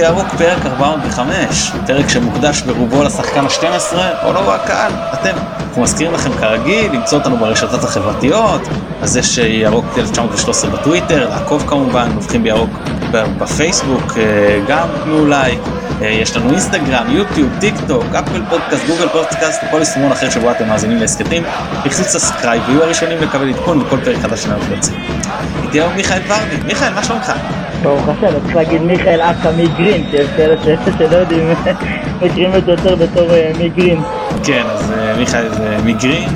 בירוק פרק 405, פרק שמוקדש ברובו לשחקן ה-12, או לא רק הקהל, אתם. אנחנו מזכירים לכם כרגיל למצוא אותנו ברשתות החברתיות, אז יש אה, ירוק 1913 בטוויטר, לעקוב כמובן, נובחים בירוק בפייסבוק, אה, גם תנו לייק, אה, יש לנו אינסטגרם, יוטיוב, טיק טוק, אפל פודקאסט, גוגל פודקאסט וכל יישומון אחר שבו אתם מאזינים להסכתים, לחצו subscribe ויהיו הראשונים לקבל עדכון בכל פרק חדש שלנו שיוצא. איתי היום מיכאל ורדי, מיכאל מה שלומך? ברוך השם, צריך להגיד מיכאל אקה מגרין, שיש כאלה שלא יודעים, מכירים אותו יותר בתור מגרין. כן, אז מיכאל זה מגרין.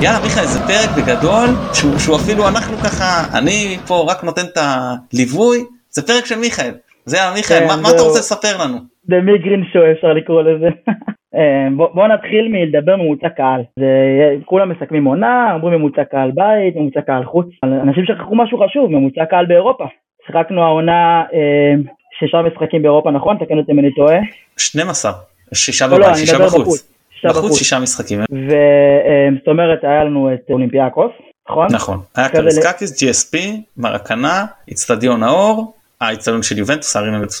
יאללה מיכאל, זה פרק בגדול, שהוא, שהוא אפילו אנחנו ככה, אני פה רק נותן את הליווי, זה פרק של מיכאל. זה היה מיכאל, כן, מה, מה אתה רוצה לספר לנו? זה מיגרין שואו אפשר לקרוא לזה. בוא, בוא נתחיל מלדבר ממוצע קהל. זה, כולם מסכמים עונה, אומרים ממוצע קהל בית, ממוצע קהל חוץ. אנשים שכחו משהו חשוב, ממוצע קהל באירופה. שיחקנו העונה אה, שישה משחקים באירופה, נכון? תקן אותי אם אני טועה. 12, שישה לא, לא, בבית, שישה בחוץ. בחוץ. שישה משחקים, וזאת אומרת, היה לנו את אולימפיאקוס, נכון? נכון. היה קריסקקיס, GSP, מרקנה, אצטדיון האור, האצטדיון של יובנטוס,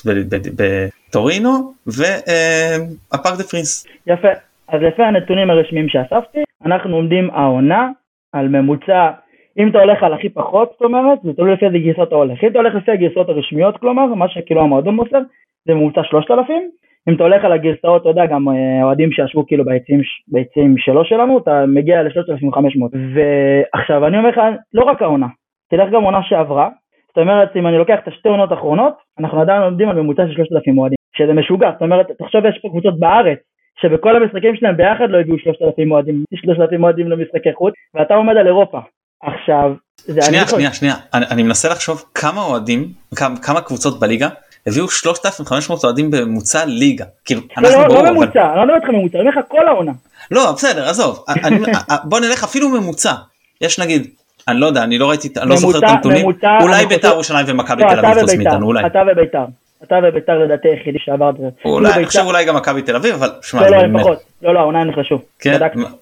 ב- בטורינו, והפארק דה פרינס. יפה. אז לפי הנתונים הרשמיים שאספתי, אנחנו עומדים העונה על ממוצע, אם אתה הולך על הכי פחות, זאת אומרת, זה תלוי לפי איזה גרסות אתה הולך. אם אתה הולך לפי הגרסאות הרשמיות, כלומר, מה שכאילו המועדון מוסר, זה ממוצע 3,000. אם אתה הולך על הגרסאות, אתה יודע, גם אה, אוהדים שישבו כאילו ביציעים, ביציעים שלו שלנו, אתה מגיע ל-3,500. ועכשיו, אני אומר לך, לא רק העונה, תלך גם עונה שעברה. זאת אומרת, אם אני לוקח את השתי עונות האחרונות, אנחנו עדיין עומדים על ממוצע של 3,000 אוהדים, שזה משוגע. זאת אומרת, תחשוב, יש פה קבוצות בארץ, שבכל המשחקים שלהם ביחד לא הגיעו 3,000 אוהדים, 3,000 אוהדים למשחקי חוץ, ואתה עומד על אירופה. עכשיו, זה שנייה, אני שנייה, שנייה, אני, אני מנסה לחשוב כמה אוהדים, כמה, כמה קבוצות בליגה הביאו 3,500 אוהדים בממוצע ליגה. כאילו, לא, אנחנו לא, ברור, לא אבל... ממוצע, אני לא מדבר איתך ממוצע, אני אומר לך כל העונה. לא, בסדר, עזוב, אני, בוא נלך אפילו ממוצע. יש נגיד, אני לא יודע, אני לא ראיתי, אני לא זוכר את הנתונים, אולי בית"ר ירושלים ומכבי לא, תל אביב חוץ ובית"ר, מאיתנו, אולי. אתה ובית"ר. אתה ובית"ר לדעתי היחידי שעבר את זה. אולי, כאילו אני חושב בית"ר- אולי גם מכבי תל אביב, אבל שמע, לא, לא, לפחות. לא, לא, העונה נחלשו. כן.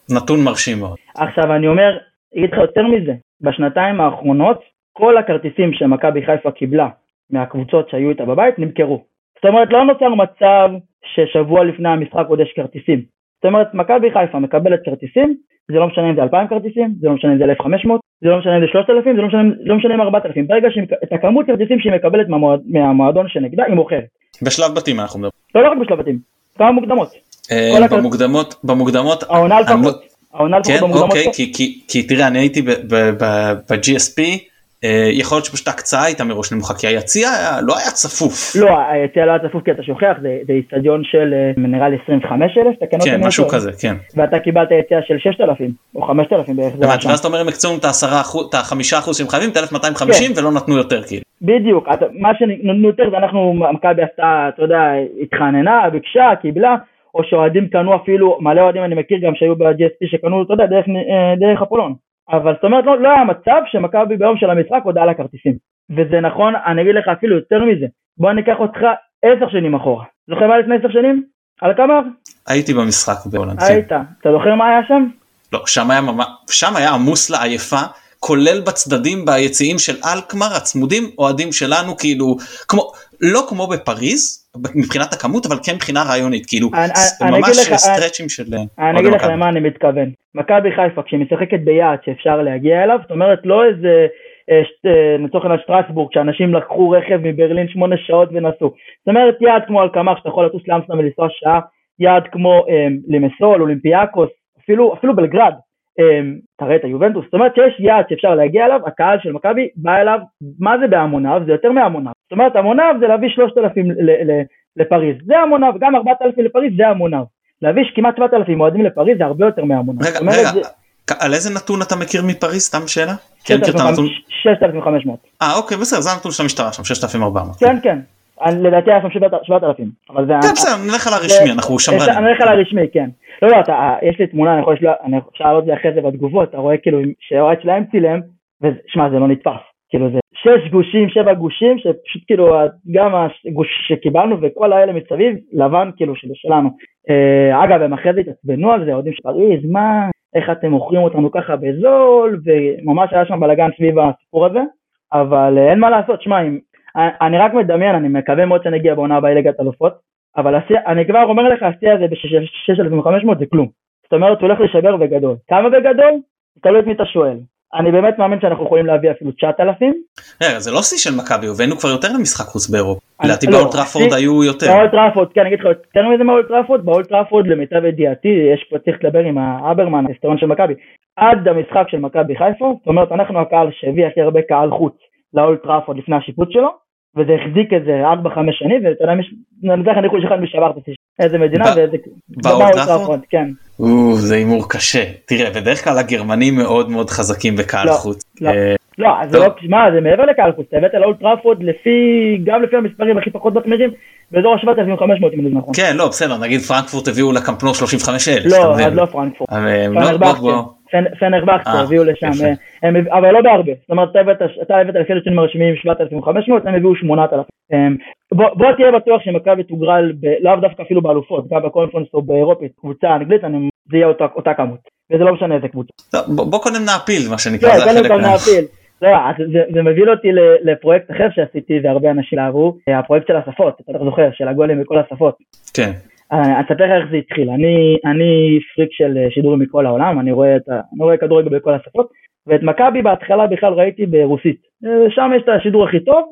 נתון מרשים מאוד. עכשיו אני אומר, אגיד לך יותר מזה, בשנתיים האחרונות כל הכרטיסים שמכבי חיפה קיבלה מהקבוצות שהיו איתה בבית נמכרו. זאת אומרת לא נוצר מצב ששבוע לפני המשחק עוד יש כרטיסים. זאת אומרת מכבי חיפה מקבלת כרטיסים, זה לא משנה אם זה 2,000 כרטיסים, זה לא משנה אם זה 1,500, זה לא משנה אם זה 3,000, זה לא משנה, לא משנה אם 4,000. ברגע שאת הכמות כרטיסים שהיא מקבלת מהמועד, מהמועדון שנגדה היא מוכרת. בשלב בתים אנחנו מדברים. לא, לא רק בשלב בתים, כמה מוקדמות. אה, במוקדמות, במוקדמות, העונה לפחות. העונה כן, במוקדמות. אוקיי, כי- כי- כי תראה, אני הייתי ב-GSP, אה, יכול להיות שפשוט ההקצאה הייתה מראש נמוכה, כי היציע לא היה צפוף. לא, היציע לא היה צפוף כי אתה שוכח, זה איצטדיון של אה, נראה לי 25 אלף, תקן אותי אם כן, אני משהו. כזה, כן. ואתה קיבלת יציע של 6,000 או 5,000 בערך. הבנתי, שם. ואז אתה אומר הם הקצו את ה-10 אחוז, את ה-5 אחוז שהם חייבים, את 1250 ולא נתנו יותר כאילו. בדיוק, מה שנתנו יותר זה אנחנו, מכבי עשתה, אתה יודע, התחננה, ביקשה, קיבלה, או שאוהדים קנו אפילו, מלא אוהדים אני מכיר גם שהיו ב-GSP שקנו, אתה יודע, דרך, אה, דרך אפולון. אבל זאת אומרת, לא, לא היה מצב שמכבי ביום של המשחק הודעה על הכרטיסים. וזה נכון, אני אגיד לך אפילו יותר מזה. בוא ניקח אותך עשר שנים אחורה. זוכר מה לפני עשר שנים? על כמה? הייתי במשחק בהולנד. כן. היית. אתה זוכר מה היה שם? לא, שם היה ממש, שם היה עמוס לעייפה, כולל בצדדים ביציעים של אלקמר הצמודים, אוהדים שלנו כאילו, כמו, לא כמו בפריז, מבחינת הכמות, אבל כן מבחינה רעיונית, כאילו, אני- אני ממש לך, סטרצ'ים של... אני אגיד לך מכבי. למה אני מתכוון. מכבי חיפה כשהיא משחקת ביעד שאפשר להגיע אליו, זאת אומרת לא איזה, אה, אה, לצורך העניין שטרסבורג, שאנשים לקחו רכב מברלין שמונה שעות ונסעו. זאת אומרת יעד כמו אלקמר שאתה יכול לטוס לאמסטרדם ולנסוע שעה, יעד כמו אה, למסול, אולימפיאקוס, אפילו, אפילו בלגרד. אה, תראה את היובנטוס, זאת אומרת שיש יעד שאפשר להגיע אליו, הקהל של מכבי בא אליו, מה זה בהמוניו? זה יותר מהמוניו. זאת אומרת המוניו זה להביא 3,000 ל- ל- לפריז, זה המוניו, גם 4,000 לפריז זה המוניו. להביא כמעט 7,000 אוהדים לפריז זה הרבה יותר מהמוניו. רגע, רגע, זה על איזה נתון אתה מכיר מפריז? סתם שאלה? כן, מכיר את הנתון? 6,500. אה, אוקיי, בסדר, זה הנתון של המשטרה שם, 6,400. כן, כן. לדעתי היה שם 7,000. אבל זה... כן, בסדר, נלך על הרשמי, אנחנו שמרנים. הולך על הרשמי, כן. לא, לא, אתה, יש לי תמונה, אני יכול את זה אחרי זה בתגובות, אתה רואה כאילו שהאוהד שלהם צילם, ושמע, זה לא נתפס. כאילו זה שש גושים, שבע גושים, שפשוט כאילו, גם הגוש שקיבלנו וכל האלה מסביב, לבן כאילו שזה שלנו. אה, אגב, הם אחרי זה התעצבנו על זה, אוהדים של פריז, מה, איך אתם מוכרים אותנו ככה בזול, וממש היה שם בלאגן סביב הסיפור הזה, אבל אה, אין מה לעשות, שמע, אם- אני רק מדמיין, אני מקווה מאוד שנגיע בעונה הבאה ליגת אלופות, אבל אני כבר אומר לך, השיא הזה ב-6,500 זה כלום. זאת אומרת, הוא הולך לשבר בגדול. כמה בגדול? תלוי את מי אתה שואל. אני באמת מאמין שאנחנו יכולים להביא אפילו 9,000. רגע, זה לא שיא של מכבי, הבאנו כבר יותר למשחק חוץ באירופה. לדעתי לא, באולד טראפורד היו יותר. באולד טראפורד, כן, אני אגיד לך יותר מזה באולד טראפורד, באולד טראפורד למיטב ידיעתי, יש פה צריך לדבר עם האברמן, ההיסטוריון של מכבי. עד המשחק של מכבי חיפה, זאת אומרת, אנחנו הקהל שהביא הכי הרבה קהל חוץ לאולד טראפורד לפני השיפוץ שלו, וזה החזיק איזה 4-5 שנים, ואתה יודע, אני נותן לך ניחוש אחד משבר איזה מדינה ואיזה... באולטראפורד? כן. זה הימור קשה. תראה, בדרך כלל הגרמנים מאוד מאוד חזקים בקהל לא, חוץ. לא, אה, לא, זה לא, שמע, זה מעבר לקהל חוץ, אתה הבאת לאולטראפורד לפי, גם לפי המספרים הכי פחות מחמירים, באזור ה-7,500 אם אני נכון. כן, לא, בסדר, נגיד פרנקפורט הביאו לקמפנו 35,000. לא, אז לא פרנקפורט. פנרבכטה אה, הביאו לשם, אה, אבל לא בהרבה, זאת אומרת אתה הבאת לפי הנתונים הרשמיים 7,500, הם הביאו 8,000. בוא תהיה בטוח שמכבי תוגרל, לאו דווקא אפילו באלופות, גם בקונפרנס או באירופית, קבוצה אנגלית, זה יהיה אותה כמות, וזה לא משנה איזה קבוצה. בוא קודם נעפיל מה שנקרא, זה החלק נעפיל. לא, זה מביא אותי לפרויקט אחר שעשיתי והרבה אנשים אהבו, הפרויקט של השפות, אתה זוכר, של הגולים בכל השפות. כן. אני אספר לך איך זה התחיל, אני, אני פריק של שידורים מכל העולם, אני רואה, את, אני רואה כדורגל בכל השפות, ואת מכבי בהתחלה בכלל ראיתי ברוסית, שם יש את השידור הכי טוב,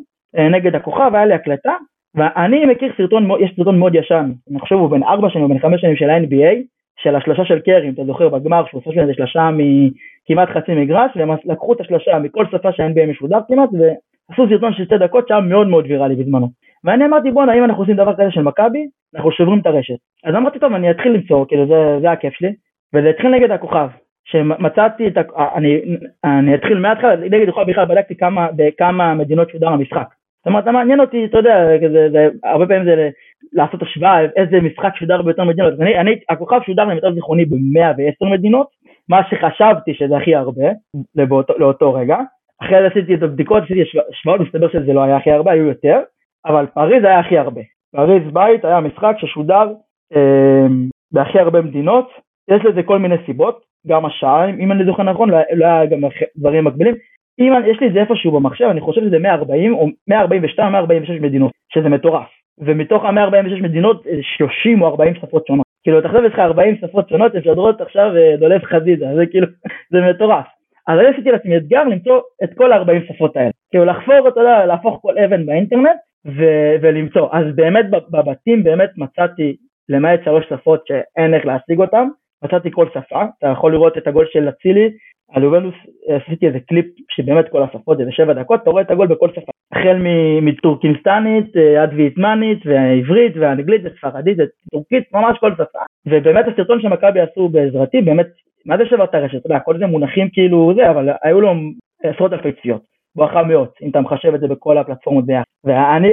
נגד הכוכב, היה לי הקלטה, ואני מכיר סרטון, יש סרטון מאוד ישן, אני חושב הוא בן 4 שנים או בן 5 שנים של ה-NBA, של השלושה של קרי, אם אתה זוכר, בגמר, שהוא עושה איזה שלושה מכמעט חצי מגרש, והם לקחו את השלושה מכל שפה שה-NBA משודר כמעט, ועשו סרטון של שתי דקות שהיה מאוד מאוד ויראלי בזמנו. ואני אמרתי בואנה אם אנחנו עושים דבר כזה של מכבי אנחנו שוברים את הרשת. אז אמרתי טוב אני אתחיל למצוא כאילו זה, זה הכיף שלי. וזה התחיל נגד הכוכב שמצאתי את אני, אני אתחיל מההתחלה נגד הכוכב בכלל בדקתי כמה בכמה מדינות שודר המשחק זאת אומרת מעניין אותי אתה יודע זה, זה, הרבה פעמים זה לעשות השוואה איזה משחק שודר ביותר מדינות. אני, אני הכוכב שודר למיטב זיכרוני ב-110 מדינות מה שחשבתי שזה הכי הרבה לאותו, לאותו רגע. אחרי זה עשיתי את הבדיקות עשיתי השוואות מסתבר שזה לא היה הכי הרבה היו יותר אבל פריז היה הכי הרבה. פריז בית היה משחק ששודר אה, בהכי הרבה מדינות, יש לזה כל מיני סיבות, גם השעה אם אני זוכר נכון, לא, לא היה גם דברים מקבילים. אם יש לי את זה איפשהו במחשב, אני חושב שזה 140 או 142 או 146 מדינות, שזה מטורף. ומתוך ה-146 מדינות 30 או 40 שפות שונות. כאילו תחשוב יש לך 40 שפות שונות משדרות עכשיו אה, דולב חזיזה, זה כאילו, זה מטורף. אז אני עשיתי לעצמי אתגר למצוא את כל ה-40 שפות האלה. כאילו לחפור, אתה יודע, להפוך כל אבן באינטרנט ו- ולמצוא. אז באמת בבתים באמת מצאתי, למעט שלוש שפות שאין איך להשיג אותן, מצאתי כל שפה, אתה יכול לראות את הגול של אצילי, על יובנוס עשיתי איזה קליפ שבאמת כל השפות זה בשבע דקות, אתה רואה את הגול בכל שפה, החל מטורקינסטנית אה, עד ויטמנית והעברית והאנגלית וספרדית וטורקית, ממש כל שפה, ובאמת הסרטון שמכבי עשו בעזרתי, באמת, מה זה שבר את הרשת, אתה יודע, כל זה מונחים כאילו זה, אבל היו לו עשרות אלפי צפיות. בואכה מאות, אם אתה מחשב את זה בכל הפלטפורמות ביחד. ואני,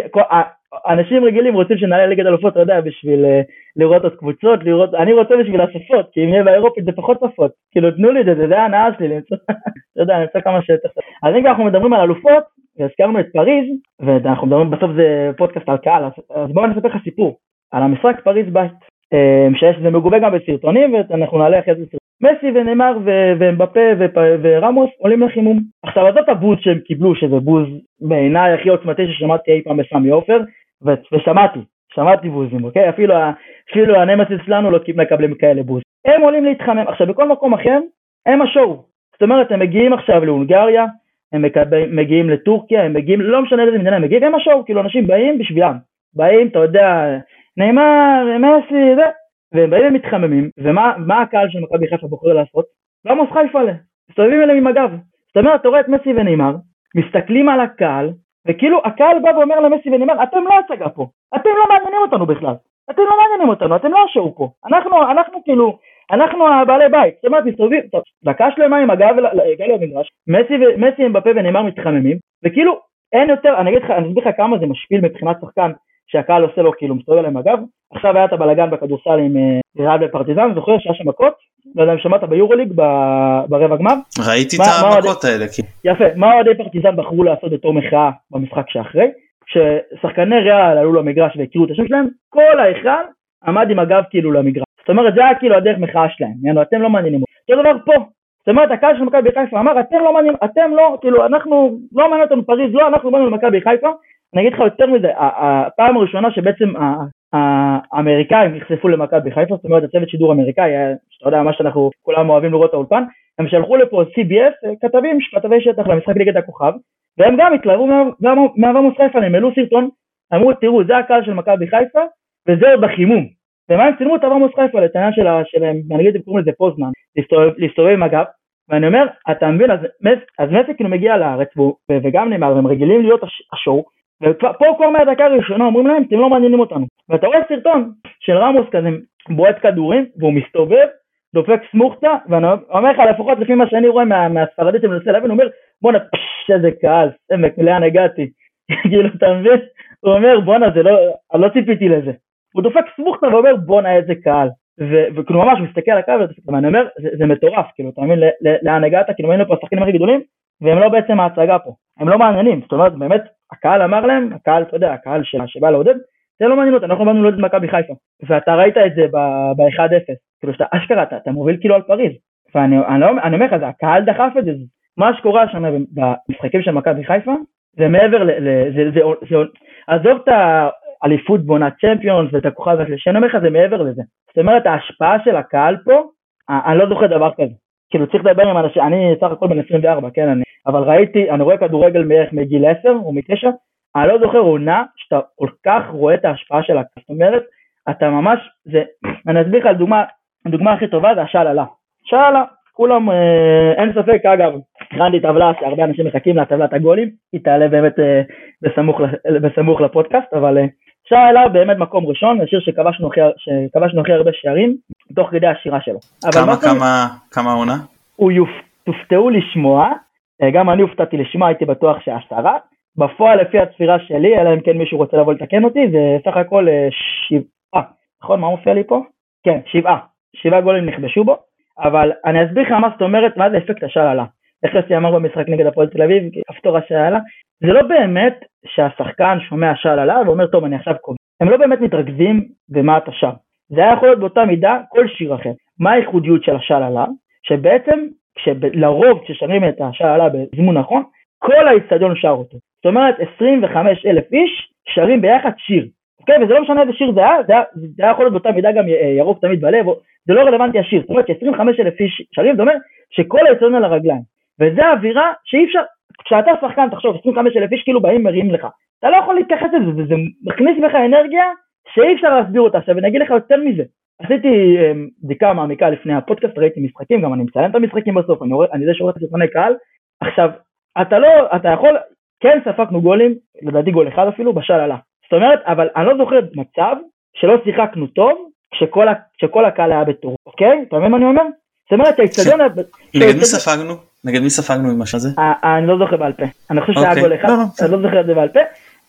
אנשים רגילים רוצים שנעלה ליגת אלופות, אתה יודע, בשביל uh, לראות עוד קבוצות, לראות, אני רוצה בשביל השפות, כי אם יהיה באירופית זה פחות שפות, כאילו תנו לי את זה, זה ההנאה שלי, למצוא, אתה יודע, למצוא כמה שיותר. אז אם אנחנו מדברים על אלופות, והזכרנו את פריז, ואנחנו מדברים, בסוף זה פודקאסט על קהל, אז, בואו אני אספר לך סיפור, על המשחק פריז בית, אה, שיש, זה מגובה גם בסרטונים, ואנחנו נעלה אחרי זה. מסי ונאמר ומבפה ורמוס עולים לחימום. עכשיו עזוב את הבוז שהם קיבלו שזה בוז בעיניי הכי עוצמתי ששמעתי אי פעם בסמי עופר ושמעתי, שמעתי בוזים אוקיי? אפילו, אפילו הנמסיס שלנו לא מקבלים כאלה בוז. הם עולים להתחמם. עכשיו בכל מקום אחר הם השואו זאת אומרת הם מגיעים עכשיו להונגריה הם מקבל, מגיעים לטורקיה הם מגיעים לא משנה איזה מדינה הם מגיעים הם השואו כאילו אנשים באים בשבילם. באים אתה יודע נאמר מסי זה והם באים ומתחממים, ומה הקהל של מכבי חיפה בוחר לעשות? רמוס חיפה לה, מסתובבים אליהם עם הגב. זאת אומרת, אתה רואה את מסי ונאמר, מסתכלים על הקהל, וכאילו הקהל בא ואומר למסי ונאמר, אתם לא הצגה פה, אתם לא מעניינים אותנו בכלל, אתם לא מעניינים אותנו, אתם לא השואו פה, אנחנו, אנחנו כאילו, אנחנו הבעלי בית, זאת אומרת מסתובבים, טוב, דקה שלמה עם הגב לגל המגרש, מסי, מסי עם בפה ונאמר מתחממים, וכאילו אין יותר, אני אגיד לך, אני אסביר לך כמה זה משפיל מבחינת שחקן, שהקהל עושה לו כאילו מסתובב עליהם הגב, עכשיו היה את הבלאגן בכדורסל עם אה, ריאל ופרטיזן, זוכר שהיה שם מכות? לא יודע אם שמעת ביורוליג ברבע גמר? ראיתי את המכות האלה. יפה, מה אוהדי פרטיזן בחרו לעשות בתור מחאה במשחק שאחרי? כששחקני ריאל עלו למגרש והכירו את השם שלהם, כל ההיכל עמד עם הגב כאילו למגרש. זאת אומרת זה היה כאילו הדרך מחאה שלהם, יאנו אתם לא מעניינים. אותו דבר פה, זאת אומרת הקהל של מכבי חיפה אמר אתם לא מעניינים, אתם לא, כאילו אנחנו, לא מעניין אותנו פריז, לא אנחנו באנו למכבי חיפה, אני אגיד לך יותר מזה, הפעם הראשונה שבעצם האמריקאים נחשפו למכבי חיפה, זאת אומרת הצוות שידור אמריקאי, שאתה יודע מה שאנחנו כולם אוהבים לראות את האולפן, הם שלחו לפה CBS כתבים, כתבי שטח למשחק ליגת הכוכב, והם גם התלהבו מעברמוס חיפה, הם העלו סרטון, אמרו תראו זה הקהל של מכבי חיפה, וזה עוד בחימום. ומה הם צילמו את עברמוס חיפה לטענה שלהם, אני אגיד, הם קוראים לזה פוזנן, להסתובב עם הגב, ואני אומר, אתה מבין, אז, אז מסי כאילו מגיע לארץ, וגם נאמר, והם רגילים להיות השואו, ופה כבר מהדקה הראשונה אומרים להם, אתם לא מעניינים אותנו. ואתה רואה סרטון של רמוס כזה בועט כדורים, והוא מסתובב, דופק סמוכתה, ואני אומר לך, לפחות לפי מה שאני רואה מה, מהספרדית שמנסה להבין, הוא אומר, בואנה, פשש, איזה קהל, עמק, לאן הגעתי? כאילו, אתה מבין? הוא אומר, בואנה, זה לא, אני לא ציפיתי לזה. הוא דופק סמוכתה ואומר, בואנה, איזה קהל. וכאילו ממש מסתכל על הקהל, ואני אומר, זה, זה מטורף, כאילו, אתה מבין, לאן הגעת? כאילו, היינו פה השחקנים הכי גדולים, והם לא בעצם ההצגה פה. הם לא מעניינים, זאת אומרת, באמת, הקהל אמר להם, הקהל, אתה יודע, הקהל שבא לעודד, זה לא מעניין אותנו, אנחנו באנו לעודד מכבי חיפה. ואתה ראית את זה ב-1-0, כאילו שאתה אשכרה, אתה, אתה מוביל כאילו על פריז. ואני אני, לא, אני אומר לך, הקהל דחף את זה, מה שקורה שם במשחקים של מכבי חיפה, זה מעבר ל... ל זה, זה, זה, עזוב את האליפות בעונת צ'מפיונס ואת הכוכב הזה, שאני אומר לך, זה מעבר לזה. זאת אומרת, ההשפעה של הקהל פה, אני לא זוכר דבר כזה. כאילו צריך לדבר עם אנשים, אני סך הכל בן 24, כן, אני, אבל ראיתי, אני רואה כדורגל בערך מגיל 10 או מ-9, אני לא זוכר עונה שאתה כל כך רואה את ההשפעה של הקהל, זאת אומרת, אתה ממש, זה, אני אסביר לך דוגמה, הדוגמה הכי טובה זה השללה. שללה, כולם, אה, אין ספק, אגב, הכנתי טבלה שהרבה אנשים מחכים לטבלת הגולים, היא תעלה באמת אה, בסמוך, בסמוך לפודקאסט, אבל אה, שאלה באמת מקום ראשון, השיר שכבשנו הכי, שכבשנו הכי הרבה שערים, תוך כדי השירה שלו. כמה, כמה, כמה עונה? הוא יופ, תופתעו לשמוע, אה, גם אני הופתעתי לשמוע, הייתי בטוח שעשרה. בפועל לפי הצפירה שלי, אלא אם כן מישהו רוצה לבוא לתקן אותי, זה סך הכל אה, שבעה, נכון? מה מופיע לי פה? כן, שבעה. שבעה גולים נכבשו בו, אבל אני אסביר לך מה זאת אומרת, מה זה אפקט השללה. איך יוסי אמר במשחק נגד הפועל תל אביב, כפתור השללה, זה לא באמת שהשחקן שומע שללה ואומר טוב אני עכשיו קובע. הם לא באמת מתרכזים במה אתה שר. זה היה יכול להיות באותה מידה כל שיר אחר. מה הייחודיות של השללה? שבעצם לרוב כששרים את השללה בזימון נכון, כל האיצטדיון שר אותו. זאת אומרת 25 אלף איש שרים ביחד שיר. אוקיי? וזה לא משנה איזה שיר זה היה, זה היה, זה היה יכול להיות באותה מידה גם ירוק תמיד בלב, זה לא רלוונטי השיר. זאת אומרת ש-25 אלף איש שרים, זה אומר שכל האיצטדיון על הרגליים. וזה אווירה שאי אפשר, כשאתה שחקן תחשוב 25 אלף איש כאילו באים מריעים לך, אתה לא יכול להתייחס לזה, זה, זה מכניס בך אנרגיה שאי אפשר להסביר אותה. עכשיו אני אגיד לך יותר מזה, עשיתי um, בדיקה מעמיקה לפני הפודקאסט, ראיתי משחקים, גם אני מצלם את המשחקים בסוף, אני, אני זה שעורך את סרטוני קהל. עכשיו, אתה לא, אתה יכול, כן ספקנו גולים, לדעתי גול אחד אפילו, בשללה. זאת אומרת, אבל אני לא זוכר מצב שלא שיחקנו טוב כשכל, כשכל הקהל היה בטור, אוקיי? אתה מבין מה אני אומר? זאת אומרת, האיצטדיון... נגד מי ספגנו? נגד מי ספגנו עם השעה הזה? אה, אה, אני לא זוכר בעל פה. אני חושב שהיה אוקיי. גול אחד, לא, לא, אני לא זוכר את זה בעל פה.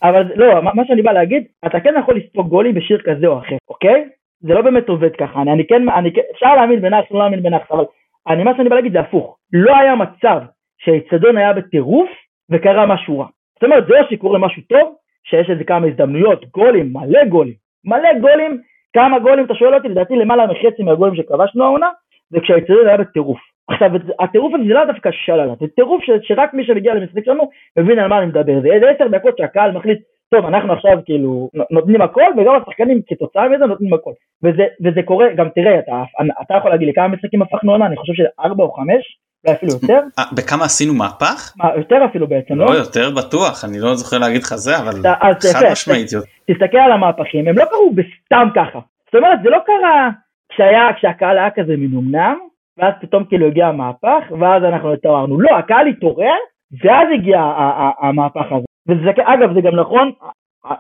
אבל לא, מה שאני בא להגיד, אתה כן יכול לספוג גולים בשיר כזה או אחר, אוקיי? זה לא באמת עובד ככה, אני, כן, כן, אפשר להאמין בנאחס, לא להאמין בנאחס, אבל אני, מה שאני בא להגיד זה הפוך. לא היה מצב שהאיצטדיון היה בטירוף וקרה משהו רע. זאת אומרת, זה או שקורה משהו טוב, שיש איזה כמה הזדמנויות, גולים, מלא גולים, מלא גולים, כמה גולים, אתה שואל אותי, לדעתי למעלה מחצי מהגולים שכבשנו העונה, זה כשהאיצטדיון היה בטירוף. עכשיו, הטירוף הזה זה לא דווקא שללה, זה טירוף ש, שרק מי שמגיע למשחק שלנו מבין על מה אני מדבר. זה איזה עשר דקות שהקהל מחליט, טוב, אנחנו עכשיו כאילו נותנים הכל, וגם השחקנים כתוצאה מזה נותנים הכל. וזה, וזה קורה, גם תראה, אתה, אתה יכול להגיד לי כמה משחקים הפכנו עונה, אני חושב שזה ארבע או חמש, אולי אפילו יותר. אה, בכמה עשינו מהפך? מה, יותר אפילו בעצם, לא? לא, יותר בטוח, אני לא זוכר להגיד לך זה, אבל חד משמעית. תסתכל על המהפכים, הם לא קרו בסתם ככה. זאת אומרת, זה לא קרה כשהיה, כשהקהל היה כזה מנומנם, ואז פתאום כאילו הגיע המהפך, ואז אנחנו התעוררנו. לא, הקהל התעורר, ואז הגיע המהפך הזה. וזה, אגב, זה גם נכון,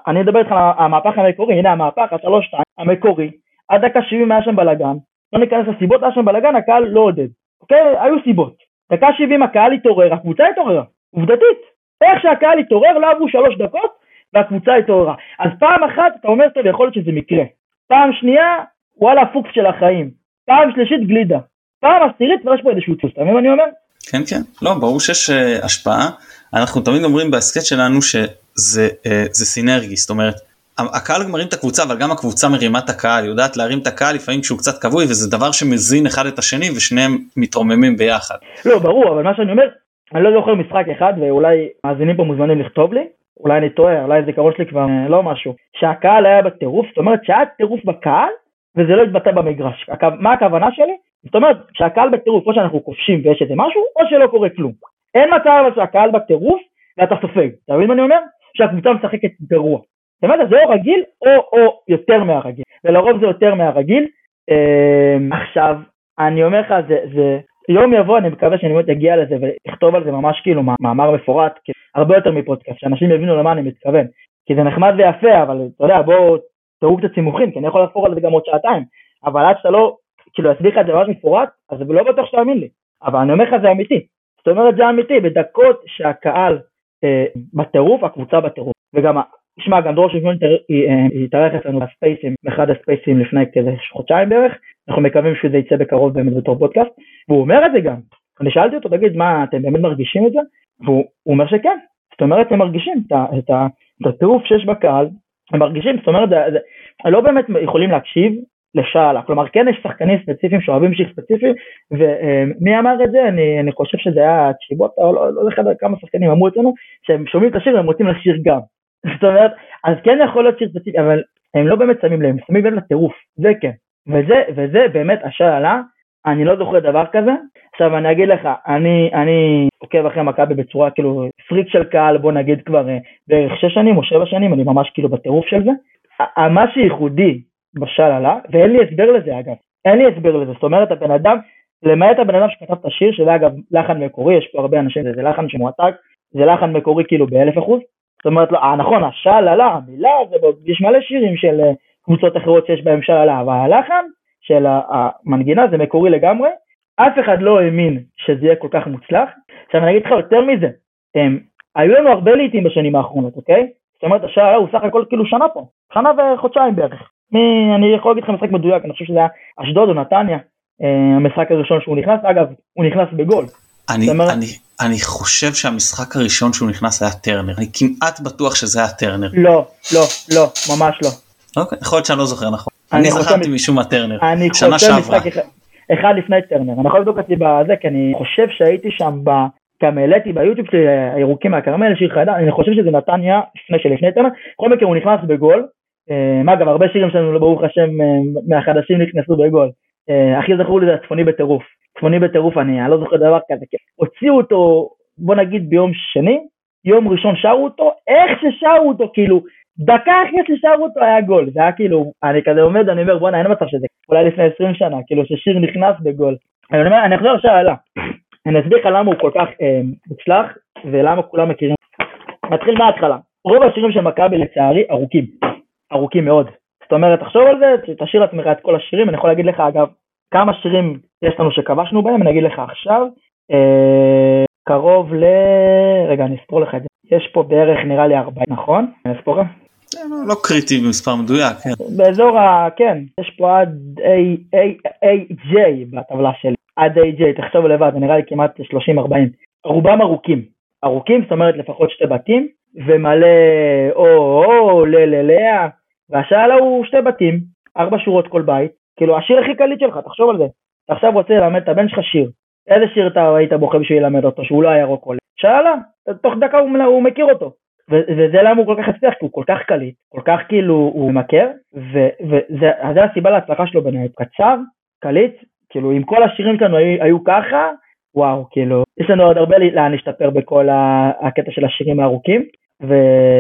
אני אדבר איתך על המהפך המקורי, הנה המהפך, השלוש שתיים, המקורי, עד דקה 70 היה שם בלאגן, לא ניכנס לסיבות, היה שם בלאגן, הקהל לא עודד. אוקיי? היו סיבות. דקה 70 הקהל התעורר, הקבוצה התעוררה, עובדתית. איך שהקהל התעורר, לא עברו שלוש דקות, והקבוצה התעוררה. אז פעם אחת אתה אומר, טוב, יכול להיות שזה מקרה. פעם שנייה, וואלה, פוקס של החיים. פעם שלישית, גלידה. פעם עשירית כבר יש פה איזשהו דפוס, אתה מבין מה אני אומר? כן כן, לא ברור שיש uh, השפעה, אנחנו תמיד אומרים בהסכת שלנו שזה uh, סינרגי, זאת אומרת הקהל מרים את הקבוצה אבל גם הקבוצה מרימה את הקהל, יודעת להרים את הקהל לפעמים כשהוא קצת כבוי וזה דבר שמזין אחד את השני ושניהם מתרוממים ביחד. לא ברור אבל מה שאני אומר, אני לא זוכר משחק אחד ואולי מאזינים פה מוזמנים לכתוב לי, אולי אני טועה, אולי הזיכרון שלי כבר אה, לא משהו, שהקהל היה בטירוף, זאת אומרת שהיה טירוף בקהל, וזה לא התבטא במגרש. מה הכוונה שלי? זאת אומרת שהקהל בטירוף, או שאנחנו כובשים ויש איזה משהו, או שלא קורה כלום. אין מצב שהקהל בטירוף ואתה סופג, אתה מבין מה אני אומר? שהקבוצה משחקת גרוע. זאת אומרת, זה או רגיל או, או יותר מהרגיל, ולרוב זה יותר מהרגיל. אה, עכשיו, אני אומר לך, זה, זה, יום יבוא, אני מקווה שאני באמת אגיע לזה ואכתוב על זה ממש כאילו מאמר מפורט, הרבה יותר מפודקאסט, שאנשים יבינו למה אני מתכוון. כי זה נחמד ויפה, אבל אתה יודע, בואו תראו קצת סימוכים, כי אני יכול לחפור על זה גם עוד שעתיים, אבל עד שאתה לא, כאילו, אסביר לך את זה ממש מפורט, אז לא בטוח שתאמין לי. אבל אני אומר לך, זה אמיתי. זאת אומרת, זה אמיתי, בדקות שהקהל אה, בטירוף, הקבוצה בטירוף. וגם, תשמע, גם דרור שוויון התארח אצלנו בספייסים, באחד הספייסים לפני כזה חודשיים בערך, אנחנו מקווים שזה יצא בקרוב באמת בתור פודקאסט, והוא אומר את זה גם. אני שאלתי אותו, תגיד, מה, אתם באמת מרגישים את זה? והוא אומר שכן. זאת אומרת, הם מרגישים את הטירוף שיש בקהל, הם מרגישים, זאת אומרת, זה, זה, לא באמת יכולים להקשיב לשאלה, כלומר כן יש שחקנים ספציפיים שאוהבים שיר ספציפי, ומי אמר את זה? אני, אני חושב שזה היה צ'יבוטה, או לא, לא יודע כמה שחקנים אמרו אצלנו, שהם שומעים את השיר והם רוצים לשיר גם. זאת אומרת, אז כן יכול להיות שיר ספציפי, אבל הם לא באמת שמים לב, הם שמים לב לטירוף, זה כן. וזה, וזה באמת השאלה, אני לא זוכר דבר כזה. עכשיו אני אגיד לך, אני, אני עוקב אחרי מכבי בצורה כאילו פריק של קהל, בוא נגיד כבר אה, בערך שש שנים או שבע שנים, אני ממש כאילו בטירוף של זה. מה שייחודי בשאלה, ואין לי הסבר לזה אגב, אין לי הסבר לזה, זאת אומרת הבן אדם, למעט הבן אדם שכתב את השיר, שזה אגב לחן מקורי, יש פה הרבה אנשים, זה, לחן שמועתק, זה לחן מקורי כאילו באלף אחוז, זאת אומרת, לא, אה, נכון, השאלה, המילה, זה, יש מלא שירים של אה, קבוצות אחרות שיש בהם שאלה, אבל הלחן של המנגינה זה מקורי לגמרי, אף אחד לא האמין שזה יהיה כל כך מוצלח. עכשיו אני אגיד לך יותר מזה, הם, היו לנו הרבה לעיתים בשנים האחרונות, אוקיי? זאת אומרת, השער הוא סך הכל כאילו שנה פה, שנה וחודשיים בערך. מי, אני יכול להגיד לך משחק מדויק, אני חושב שזה היה אשדוד או נתניה, אה, המשחק הראשון שהוא נכנס, אגב, הוא נכנס בגול. אני, אומרת, אני, אני חושב שהמשחק הראשון שהוא נכנס היה טרנר, אני כמעט בטוח שזה היה טרנר. לא, לא, לא, ממש לא. אוקיי, יכול להיות שאני לא זוכר נכון. אני, זכרתי משום מה טרנר, שנה שעברה. אחד לפני טרנר, אני יכול לבדוק אותי בזה, כי אני חושב שהייתי שם ב... גם העליתי ביוטיוב שלי הירוקים מהכרמל, שיר חיידן, אני חושב שזה נתניה לפני שלפני טרנר, בכל מקרה הוא נכנס בגול, מה גם הרבה שירים שלנו ברוך השם אה, מהחדשים נכנסו בגול, אה, הכי זכור לי זה הצפוני בטירוף, צפוני בטירוף אני, לא זוכר דבר כזה, הוציאו אותו בוא נגיד ביום שני, יום ראשון שרו אותו, איך ששרו אותו כאילו דקה אחרי ששרו אותו היה גול, זה היה כאילו, אני כזה עומד, אני אומר בואנה אין מצב שזה, אולי לפני 20 שנה, כאילו ששיר נכנס בגול. אני אומר, אני אחזור לשאלה, אני אסביר לך למה הוא כל כך אה, מוצלח, ולמה כולם מכירים. נתחיל מההתחלה, רוב השירים של מכבי לצערי ארוכים, ארוכים מאוד. זאת אומרת, תחשוב על זה, תשאיר לעצמך את כל השירים, אני יכול להגיד לך אגב, כמה שירים יש לנו שכבשנו בהם, אני אגיד לך עכשיו, אה, קרוב ל... רגע, אני אספור לך את זה. יש פה בערך נראה לי 40, נכון? אני אספור לך? לא, לא קריטי במספר מדויק, כן. באזור ה... כן, יש פה עד AJ בטבלה שלי. עד AJ, תחשוב לבד, נראה לי כמעט 30-40. רובם ארוכים. ארוכים, זאת אומרת לפחות שתי בתים, ומלא או או ל ל והשאלה הוא שתי בתים, ארבע שורות כל בית, כאילו השיר הכי קליט שלך, תחשוב על זה. אתה עכשיו רוצה ללמד את הבן שלך שיר, איזה שיר אתה היית בוחר בשביל ללמד אותו, שהוא לא היה רוק עולה? שאלה, תוך דקה הוא, הוא מכיר אותו. וזה למה הוא כל כך הצליח, כי הוא כל כך קליט, כל כך כאילו הוא ממכר, וזה הסיבה להצלחה שלו בעיניי, קצר, קליט, כאילו אם כל השירים שלנו היו, היו ככה, וואו, כאילו, יש לנו עוד הרבה לאן להשתפר בכל הקטע של השירים הארוכים, ו...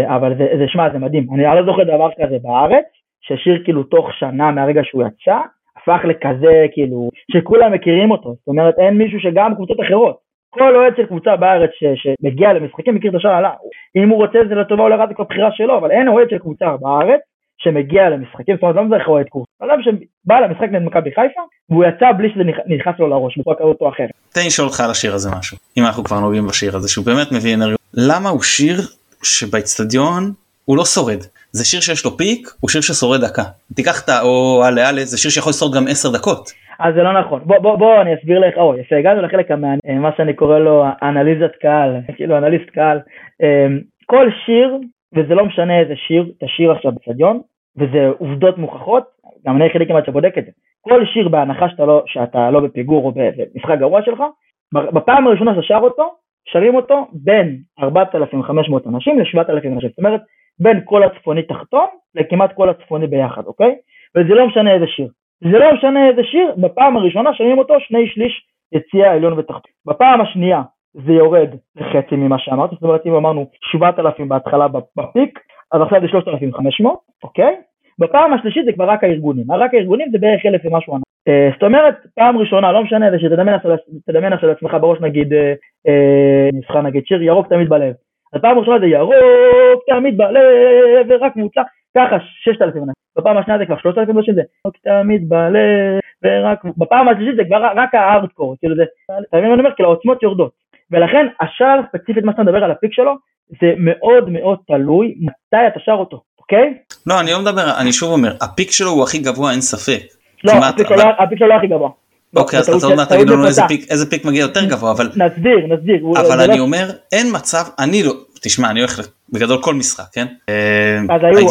אבל זה, זה, שמע, זה מדהים, אני לא זוכר דבר כזה בארץ, ששיר כאילו תוך שנה מהרגע שהוא יצא, הפך לכזה כאילו, שכולם מכירים אותו, זאת אומרת אין מישהו שגם קבוצות אחרות, כל אוהד של קבוצה בארץ ש, שמגיע למשחקים מכיר את השאר עלה, אם הוא רוצה זה לטובה או לרע זה כבר בחירה שלו, אבל אין אוהד של קבוצה בארץ שמגיע למשחקים, זאת אומרת לא מזרח אוהד קורס, אדם שבא למשחק נגד מכבי חיפה והוא יצא בלי שזה נכנס לו לראש בצורה כזאת או אחרת. תן לי לשאול אותך על השיר הזה משהו, אם אנחנו כבר נוגעים בשיר הזה שהוא באמת מביא אנרגיות, למה הוא שיר שבאצטדיון הוא לא שורד? זה שיר שיש לו פיק, הוא שיר ששורד דקה. תיקח את האו אלה אלה, זה שיר שיכול לשרוד גם 10 דקות. אז זה לא נכון. בוא, בוא, בוא אני אסביר לך, או יפה, הגענו לחלק המעניין, אה, מה שאני קורא לו אנליזת קהל, כאילו אנליסט קהל. אה, כל שיר, וזה לא משנה איזה שיר, אתה שיר עכשיו באצטדיון, וזה עובדות מוכחות, גם אני היחידי כמעט שבודק את זה. כל שיר בהנחה שאתה לא, שאתה לא בפיגור או במשחק גרוע שלך, בפעם הראשונה שאתה שר אותו, שרים אותו בין 4,500 אנשים ל-7,000 אנשים, זאת אומרת בין כל הצפוני תחתון לכמעט כל הצפוני ביחד, אוקיי? וזה לא משנה איזה שיר. זה לא משנה איזה שיר, בפעם הראשונה שרים אותו שני שליש יציע עליון ותחתון. בפעם השנייה זה יורד לחצי ממה שאמרתי, זאת אומרת אם אמרנו 7,000 בהתחלה בפיק, אז עכשיו זה 3,500, אוקיי? בפעם השלישית זה כבר רק הארגונים, רק הארגונים זה בערך אלף ומשהו ענק. אה, זאת אומרת, פעם ראשונה, לא משנה, שתדמיין עכשיו לעצמך בראש נגיד, אה, אה, נבחר נגיד שיר ירוק תמיד בלב. אז פעם ראשונה זה ירוק תמיד בלב ורק מוצע, ככה 6,000 אנשים. בפעם השנייה זה כבר 3,000 אנשים, זה ירוק תמיד בלב ורק, בפעם השלישית זה כבר רק הארדקור, כאילו זה, אתה מבין מה אני אומר? כאילו העוצמות יורדות. ולכן השער ספציפית מה שאתה מדבר על הפיק שלו, זה מאוד מאוד תלוי מתי אתה שר אותו, אוקיי? לא, אני לא מדבר, אני שוב אומר, הפיק שלו הוא הכי גבוה, אין ספק. לא, הפיק שלו לא הכי גבוה. אוקיי, אז אתה עוד מעט תגיד לנו איזה פיק מגיע יותר גבוה, אבל... נסביר, נסביר. אבל אני אומר, אין מצב, אני לא, תשמע, אני הולך בגדול כל משחק, כן? אז היו, היו,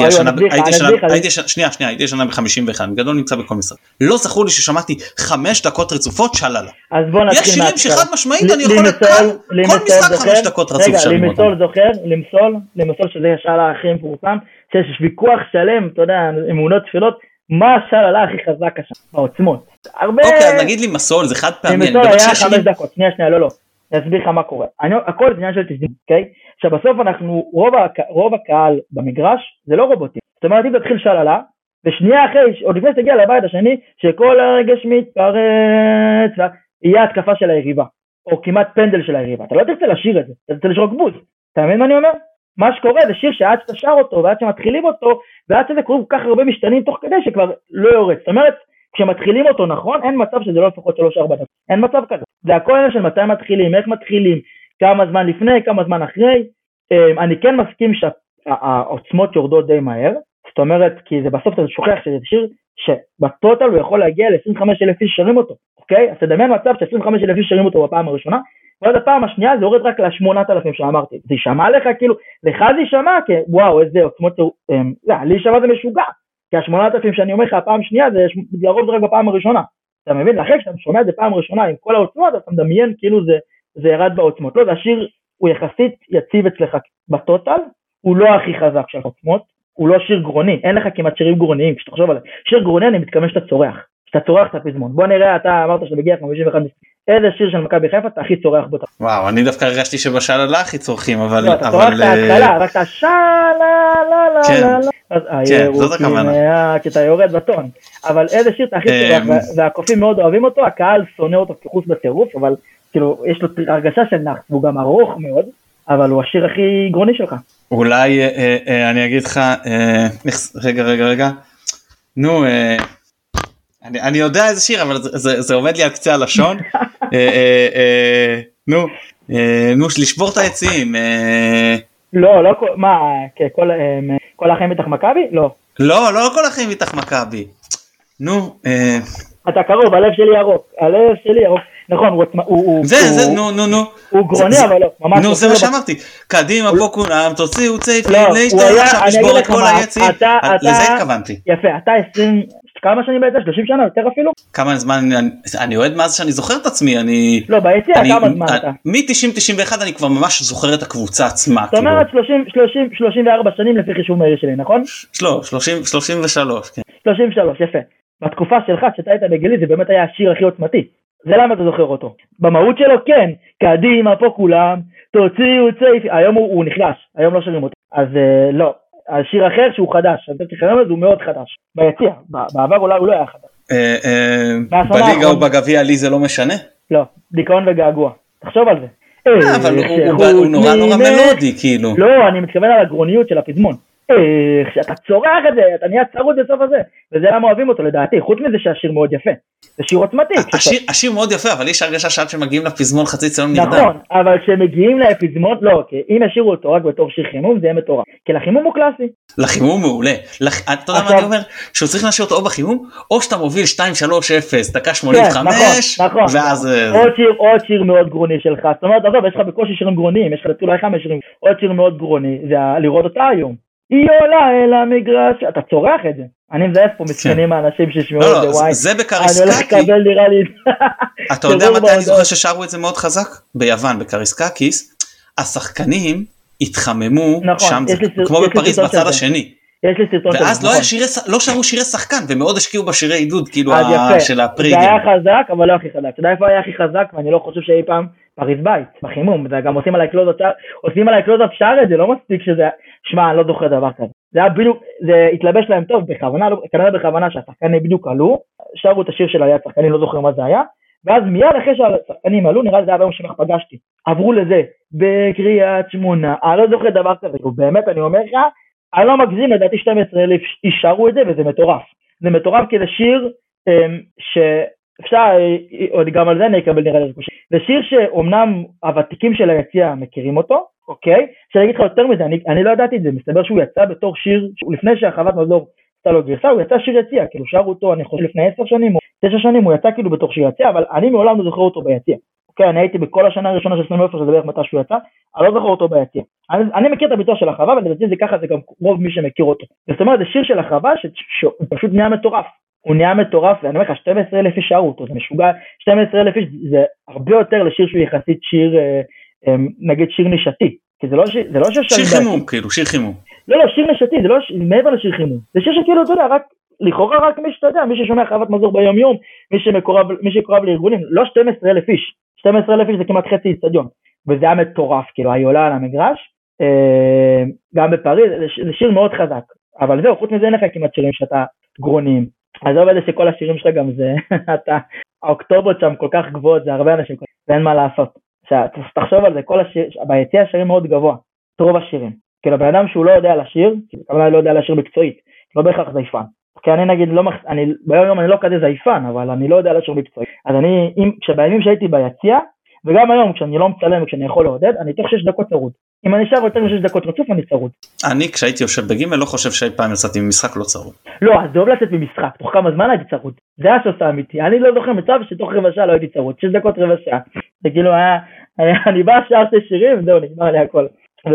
הייתי השנה, שנייה, שנייה, הייתי השנה ב-51, בגדול נמצא בכל משחק. לא זכור לי ששמעתי חמש דקות רצופות שללה. אז בוא נתחיל מההתחלה. יש שירים שחד משמעית אני יכול כל משחק חמש דקות רצוף אותם. רגע, לימסול זוכר, לימסול, לימסול שזה השאלה הכי מפורסם, שיש ויכוח שלם, אתה יודע, אמונות תפילות, מה השללה הכי חזק בעוצמות. הרבה... אוקיי, אז נגיד לי מסול, זה חד פעמי. לימסול היה חמש דקות, שנייה, שנייה, לא, לא. אני אסביר לך מה קורה. אני, הכל זה עניין של תזמון, אוקיי? עכשיו בסוף אנחנו, רוב, הק, רוב הקהל במגרש זה לא רובוטים. זאת אומרת אם תתחיל שללה, ושנייה אחרי, עוד לפני שתגיע לבית השני, שכל הרגש מתפרץ, יהיה התקפה של היריבה, או כמעט פנדל של היריבה. אתה לא תרצה לשיר את זה, אתה תרצה לשרוק בוז. אתה מבין מה אני אומר? מה שקורה זה שיר שעד שאתה שר אותו, ועד שמתחילים אותו, ועד שזה קורה כל כך הרבה משתנים תוך כדי שכבר לא יורד. זאת אומרת, כשמתחילים אותו נכון, אין מצב שזה לא לפחות 3-4 דקות. אין מצב כזה. זה הכל עניין של מתי מתחילים, איך מתחילים, כמה זמן לפני, כמה זמן אחרי. אמ, אני כן מסכים שהעוצמות יורדות די מהר, זאת אומרת, כי זה בסוף אתה שוכח שזה שיר שבטוטל הוא יכול להגיע ל-25 אלף איש שרים אותו, אוקיי? אז תדמיין מצב ש-25 אלף איש שרים אותו בפעם הראשונה, ואז הפעם השנייה זה יורד רק ל-8,000 שאמרתי. זה יישמע לך כאילו, לך זה יישמע כוואו איזה עוצמות, אמ, לא, לי יישמע זה משוגע. כי ה-8,000 שאני אומר לך הפעם שנייה זה לרוב זה רק בפעם הראשונה. אתה מבין? לכן כשאתה שומע את זה פעם ראשונה עם כל העוצמות אתה מדמיין כאילו זה, זה ירד בעוצמות. לא, זה השיר הוא יחסית יציב אצלך בטוטל, הוא לא הכי חזק של העוצמות, הוא לא שיר גרוני, אין לך כמעט שירים גרוניים, כשתחשוב על זה. שיר גרוני אני מתכוון שאתה צורח, שאתה צורח את הפזמון. בוא נראה, אתה אמרת שאתה מגיע 51 איזה שיר של מכבי חיפה אתה הכי צורח בו. וואו, אני דווקא הרגשתי שבשללה הכי צורכים, אבל... לא, אתה צורח את ההתחלה, רק את השאלה, כן, כן, זאת הכוונה. כי אתה יורד בטון. אבל איזה שיר אתה הכי צורח, והקופים מאוד אוהבים אותו, הקהל שונא אותו כחוס בטירוף, אבל כאילו, יש לו הרגשה של נח, והוא גם ארוך מאוד, אבל הוא השיר הכי גרוני שלך. אולי אני אגיד לך, רגע, רגע, רגע, נו, אני, אני יודע איזה שיר אבל זה, זה, זה עומד לי על קצה הלשון. אה, אה, אה, נו, אה, נו, לשבור את היציאים. אה... לא, לא, מה, כל, אה, כל החיים איתך מכבי? לא. לא, לא כל החיים איתך מכבי. נו. אה... אתה קרוב, הלב שלי ירוק, הלב שלי ירוק. נכון, הוא, הוא, זה, הוא, זה, נו, נו, נו. הוא גרוני, זה, אבל לא, ממש. נו, זה מה שאמרתי. קדימה, פה כולם, תוציאו צייפים, להשתלם עכשיו לשבור את כל היציאים. לזה התכוונתי. יפה, אתה 20, כמה שנים בעצם? 30 שנה? יותר אפילו? כמה זמן אני, אוהד מאז שאני זוכר את עצמי אני לא ביציע כמה זמן אתה? מ-90 91 אני כבר ממש זוכר את הקבוצה עצמה. זאת אומרת 30 30 34 שנים לפי חישוב מהיר שלי נכון? לא 30 33 כן. 33 יפה. בתקופה שלך כשאתה היית בגילי זה באמת היה השיר הכי עוצמתי. זה למה אתה זוכר אותו. במהות שלו כן, קדימה פה כולם, תוציאו צייפי, היום הוא, הוא נחלש, היום לא שרים אותו. אז uh, לא, על שיר אחר שהוא חדש, אני חושב הוא מאוד חדש, ביציע, בעבר אולי הוא לא היה חדש. אה, אה, בליגה או בגביע לי זה לא משנה? לא, דיכאון וגעגוע, תחשוב על זה. אבל הוא נורא נורא מלודי כאילו. לא, אני מתכוון על הגרוניות של הפזמון. איך שאתה צורח את זה, אתה נהיה צרוד בסוף הזה, וזה למה אוהבים אותו לדעתי, חוץ מזה שהשיר מאוד יפה, זה שיר עוצמתי. השיר, השיר מאוד יפה, אבל יש הרגשה שעד שמגיעים לפזמון חצי ציון נרדם. נכון, אבל כשמגיעים לפזמון, לא, כי אם ישאירו אותו רק בתור שיר חימום זה יהיה מטורף, כי לחימום הוא קלאסי. לחימום מעולה, לח... אתה יודע מה אני אומר? שהוא צריך להשאיר אותו או בחימום, או שאתה מוביל 2-3-0, דקה 85, כן, נכון, נכון, ואז... אה, עוד שיר, עוד שיר מאוד גרוני שלך, זאת אומרת, עזוב, יש לך בקושי שירים גרוניים, יש לך אולי חמש שירים, עוד שיר מאוד גרוני, זה לראות אותה היום. היא עולה אל המגרש, אתה צורח את זה. אני מזייף פה מסכנים האנשים שישמעו לא, את זה, וואי. זה בקריסקקי. אני הולך לקבל נראה לי, אתה יודע מתי אני זוכר ששרו את זה מאוד חזק? ביוון, בקריסקקיס. השחקנים התחממו נכון, שם, זה כמו בפריז בצד זה. השני. יש לי סרטון של ואז זה, לא, נכון. שירי, לא שרו שירי שחקן ומאוד השקיעו בשירי עידוד כאילו ה- של זה הפריגים. היה חזק אבל לא הכי חזק, אתה יודע איפה היה הכי חזק ואני לא חושב שאי פעם פריז בית, בחימום, זה גם עושים עליי קלוזאפ, שר- עושים עליי קלוזאפ שר את זה, לא מספיק שזה, שמע אני לא זוכר דבר כזה, זה היה בדיוק, זה התלבש להם טוב בכוונה, כנראה בכוונה שהשחקנים בדיוק עלו, שרו את השיר של עליית שחקנים, לא זוכר מה זה היה, ואז מיד אחרי שהשחקנים עלו, נראה לי זה היה ביום שמח פגשתי, עברו לזה, בקריית שמונה, אני לא זוכר דבר כזה, כאילו, באמת אני אומר לך, אני לא מגזים, לדעתי 12 אלף איש שרו את זה וזה מטורף. זה מטורף כי זה שיר אמ, שאפשר, אה, עוד גם על זה אני אקבל נראה לי קושי. זה שיר שאומנם הוותיקים של היציע מכירים אותו, אוקיי? שאני אגיד לך יותר מזה, אני, אני לא ידעתי את זה, מסתבר שהוא יצא בתור שיר, לפני שהרחבת מזור עשתה לו גרסה, הוא יצא שיר יציע, כאילו שרו אותו אני חושב לפני עשר שנים או תשע שנים, הוא יצא כאילו בתור שיר יציע, אבל אני מעולם לא זוכר אותו ביציע. אוקיי, אני הייתי בכל השנה הראשונה של סלאם עופר, שזה בערך מתי שהוא יצא, אני לא זוכר אותו ביציע. אני, אני מכיר את הביצוע של החווה, ולדעתי זה ככה, זה גם רוב מי שמכיר אותו. זאת אומרת, זה שיר של החווה שהוא פשוט נהיה מטורף. הוא נהיה מטורף, ואני אומר לך, 12 אלף איש שרו אותו, זה משוגע, 12 אלף איש זה הרבה יותר לשיר שהוא יחסית שיר, אה, אה, נגיד שיר נישתי. כי זה לא שיר, זה לא שיר שיר חימום כאילו, שיר חימום. לא, לא, שיר נשתי, זה לא. מעבר לשיר חימום. זה שיר שכאילו, אתה יודע, רק, לכאורה רק מי שאתה יודע, מי ששומע חוות מזור ביום יום, מי שמקורב, מי שקורב לארגונים, לא 12 אלף איש. 12 אלף איש זה כמעט חצי איצטדיון. וזה היה מטורף, כאילו, היא עולה על המגרש, אה, גם בפריז, זה שיר מאוד חזק. אבל זהו, חוץ מזה אין לך כמעט שירים שאתה גרוניים. עזוב את זה שכל השירים שלך גם זה, אתה, האוקטובות שם כל כך גבוהות, זה הרבה אנשים, ואין מה לעשות. עכשיו, תחשוב על זה, כל השיר, ביציע השירים מאוד גבוה, את רוב השירים. כאילו בן אדם שהוא לא יודע לשיר, כמובן לא יודע לשיר מקצועית, לא בהכרח זייפן. כי אני נגיד לא, אני, ביום יום אני לא כזה זייפן, אבל אני לא יודע לשיר מקצועית. אז אני, אם, כשבימים שהייתי ביציע, וגם היום כשאני לא מצלם וכשאני יכול לעודד, אני תוך 6 דקות צרוד. אם אני שר יותר מ-6 דקות רצוף אני צרוד. אני כשהייתי יושב בגימל לא חושב שאי פעם יצאתי ממשחק לא צרוד. לא, אז זה אוהב לצאת ממשחק, תוך כמה זמן הייתי צרוד. זה הסוס האמיתי, אני לא זוכר מצב שתוך רבע שעה לא הייתי צרוד, 6 דקות רבע שעה. זה כאילו היה, היה אני בא שר שתי שירים, זהו, נגמר לי הכל.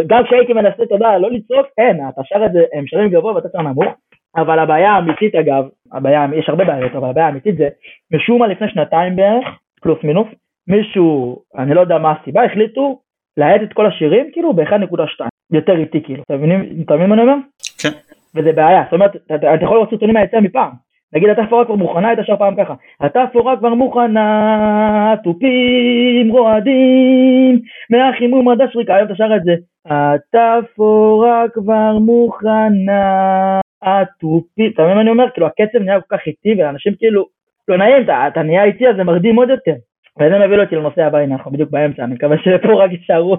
גם כשהייתי מנסה, אתה יודע, לא לצעוק, אין, אתה שר את זה, הם שרים גבוה ואתה שר נמוך. אבל הבעיה האמיתית אגב, הבעיה, יש הרבה בעיות, אבל הבעיה האמיתית זה, משום מה לפני שנתיים בערך, פלוס מינוס, מישהו, אני לא יודע מה הסיבה, החליטו להאט את כל השירים כאילו ב-1.2, יותר איטי כאילו, אתה מבין אתה מבין מה אני אומר? כן. וזה בעיה, זאת אומרת, אתה, אתה יכול לראות סרטונים מהיציאה מפעם. נגיד התפאורה כבר מוכנה, היית שר פעם ככה. התפאורה כבר מוכנה, תופים רועדים, מהחימום עד השריקה, היום אתה שר את זה. התפאורה כבר מוכנה, התופים, אתה מבין מה אני אומר? כאילו הקצב נהיה כל כך איטי, ואנשים כאילו, לא נעים, אתה, אתה נהיה איטי אז זה מרדים עוד יותר. וזה מביא אותי לנושא הבא, הנה אנחנו בדיוק באמצע, אני מקווה שפה רק יישארו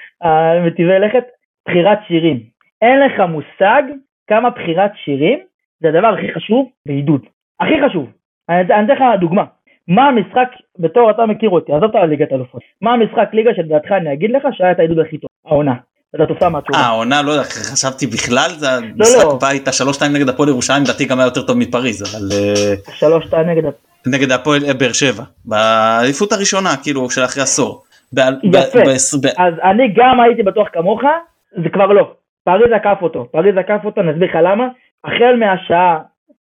מטיבי לכת. בחירת שירים. אין לך מושג כמה בחירת שירים זה הדבר הכי חשוב בעידוד. הכי חשוב. אני אתן לך דוגמה. מה המשחק, בתור אתה מכיר אותי, עזוב את הליגת אלופות. מה המשחק ליגה שלדעתך אני אגיד לך שהיה את העידוד הכי טוב, העונה. אתה תופתע מהתשובה. אה העונה לא יודע חשבתי בכלל זה לא. משחק בית השלוש שתיים נגד הפועל ירושלים לדעתי גם היה יותר טוב מפריז אבל אה, שלוש שתיים נגד... נגד הפועל אה, באר שבע באליפות הראשונה כאילו של אחרי עשור. יפה. אז אני גם הייתי בטוח כמוך, זה כבר לא. פריז עקף אותו. פריז עקף אותו, אני אסביר לך למה. החל מהשעה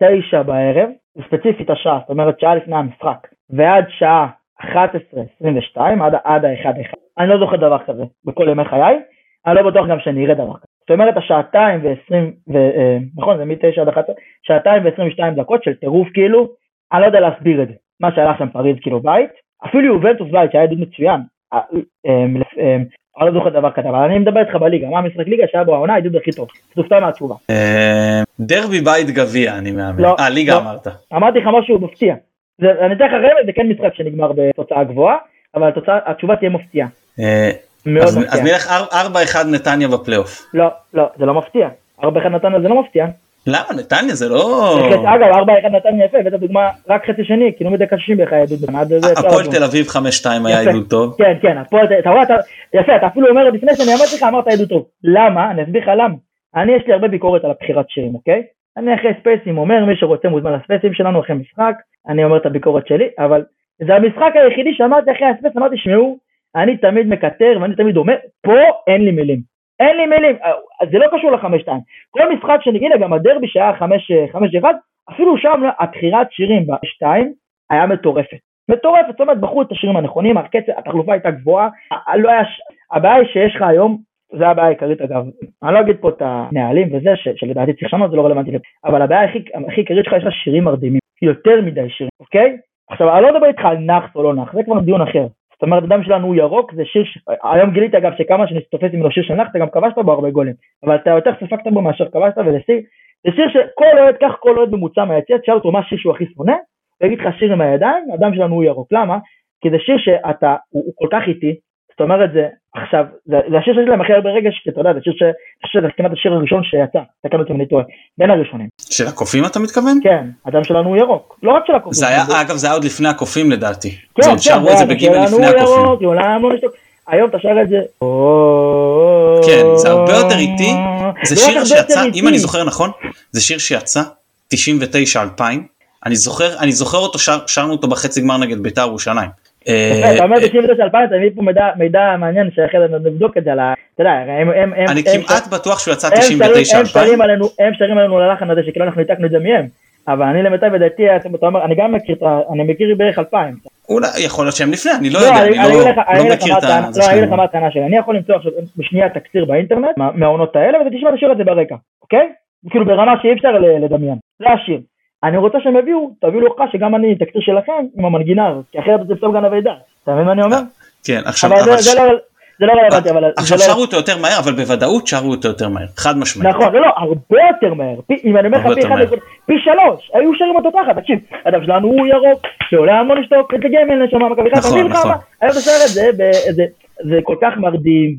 תשע בערב, ספציפית השעה, זאת אומרת שעה לפני המשחק, ועד שעה 11:22, עד, עד ה-1-1, אני לא זוכר דבר כזה בכל ימי חיי, אני לא בטוח גם שאני אראה דבר כזה. זאת אומרת השעתיים ו-20, ו, אה, נכון זה מ-9 עד 11, שעתיים ו-22 דקות של טירוף כאילו, אני לא יודע להסביר את זה. מה שהלך שם פריז כאילו בית, אפילו יובנטוס בית שהיה עדות מצוין, אה, אה, אה, אני לא זוכר דבר כזה, אבל אני מדבר איתך בליגה, מה המשחק ליגה שהיה בו העונה העדות הכי טוב, תופתע מהתשובה. דרבי בית גביע אני מאמין. לא, אה ליגה לא. אמרת. אמרתי לך משהו מפתיע. אני אתן לך רמז, זה כן משחק שנגמר בתוצאה גבוהה, אבל התשובה תהיה מפתיעה. אז נלך 4-1 נתניה בפלייאוף. לא, לא, זה לא מפתיע. 4-1 נתניה זה לא מפתיע. למה נתניה זה לא... אגב, 4-1 נתניה יפה, הבאת דוגמה רק חצי שני, כאילו מדקה 60 בערך היה עדות הפועל. תל אביב 5-2 היה. עדות טוב. כן, כן, הפועל, אתה רואה, אתה, יפה, אתה אפילו אומר, לפני שאני אמרתי לך, אמרת עדות טוב. למה? אני אסביר לך למה. אני, יש לי הרבה ביקורת על הבחירת שירים, אוקיי? אני אחרי ספייסים אומר, מי שרוצה מוזמן לספייסים שלנו אחרי משחק, אני אומר את הביקורת שלי, אבל זה המשחק היחידי שאמרתי אחרי הספייס, אמרתי, שמעו, אני תמיד מקטר ואני תמיד אומר, פה אין לי מילים. אין לי מילים, אה, זה לא קשור לחמש שתיים. כל משחק שנגיד, גם הדרבי שהיה חמש, אה, חמש אחד, אפילו שם הבחירת שירים בשתיים היה מטורפת. מטורפת, זאת אומרת, בחרו את השירים הנכונים, הקצב, התחלופה הייתה גבוהה, ה- לא היה, הבעיה היא שיש לך היום, זה הבעיה העיקרית אגב, אני לא אגיד פה את הנהלים וזה, ש- שלדעתי צריך לשנות, זה לא רלוונטי, אבל הבעיה הכי הכי עיקרית שלך, יש לך שירים מרדימים, יותר מדי שירים, אוקיי? עכשיו, אני לא מדבר איתך על נאחס או לא נאחס, זה כבר דיון אחר. זאת אומרת, אדם שלנו הוא ירוק, זה שיר, ש... היום גיליתי אגב שכמה שאני תופס ממנו שיר של נאחס, אתה גם כבשת בו הרבה גולים, אבל אתה יותר ספגת בו מאשר כבשת, וזה שיר, זה שיר שכל אוהד, קח כל אוהד ממוצע מהיציע, תשאל אותו מה השיר שהוא הכי שונא, הוא יגיד לך שיר עם הידיים, האדם שלנו הוא ירוק. למה? כי זה שיר שאתה, הוא, הוא כל כך איטי, זאת אומרת זה, עכשיו, זה, זה השיר שיש להם הכי הרבה רגש, כי אתה יודע, זה שיר ש... אני חושב שזה כמעט השיר הראשון שיצא, תקן אותי אם אני טועה, בין הראשונים. של הקופים אתה מתכוון? כן, האדם שלנו הוא ירוק, לא רק של הקופים. זה היה, אגב, זה היה עוד לפני הקופים לדעתי. כן, זה עוד שרו את זה בגימל לפני הקופים. היום אתה שר את זה, כן, זה הרבה יותר איטי. זה שיר שיצא, אם אני. זוכר נכון, זה שיר שיצא 99-2000. אני זוכר, אני זוכר אותו, שר- שרנו אותו בחצי גמר נגד בית"ר ירושלים. אה, אתה אומר אה, 99 2000 אתה מביא פה מידע- מעניין שאחרי זה נבדוק את זה. אתה יודע, הם... אני כמעט בטוח שהוא יצא הם שרים- הם 99-2000. שרים עלינו, הם שרים עלינו ללחן הזה שכאילו אנחנו ניתקנו את זה מהם. אבל אני למיטב ידיעתי, אתה אומר, אני גם מכיר. אני מכיר בערך 2000. אולי, יכול להיות שהם לפני, אני לא לא, יודע, אני לא לא מכיר את ה... לא, אני אגיד לך שלהם. מה הטענה שלי. אני יכול למצוא עכשיו בשנייה תקציר באינטרנט, מה- מהעונות האלה, ואתה תשמע את השיר הזה ברקע, אוקיי? כאילו ברמה שאי אפשר לדמיין. זה השיר. אני רוצה שהם יביאו, תביאו לי הוכחה שגם אני תקציר שלכם עם המנגינה הזאת, כי אחרת זה פתאום גנבי דעת. אתה מבין מה אני אומר? כן, עכשיו, אבל אבל זה- לא- זה לא רלוונטי, אבל... עכשיו זה לא- שרו אותו יותר מהר, אבל בוודאות שרו אותו יותר מהר, חד משמעית. נכון, לא, לא, הרבה יותר מהר. אם אני אומר לך פי אחד. פי שלוש, היו שרים אותו ככה, תקשיב, אדם שלנו הוא ירוק, לעולם לא נשתוק, איזה גמל נשמה, מכבי חיפה, נכון, נכון. היום אתה שר את זה, זה כל כך מרדים,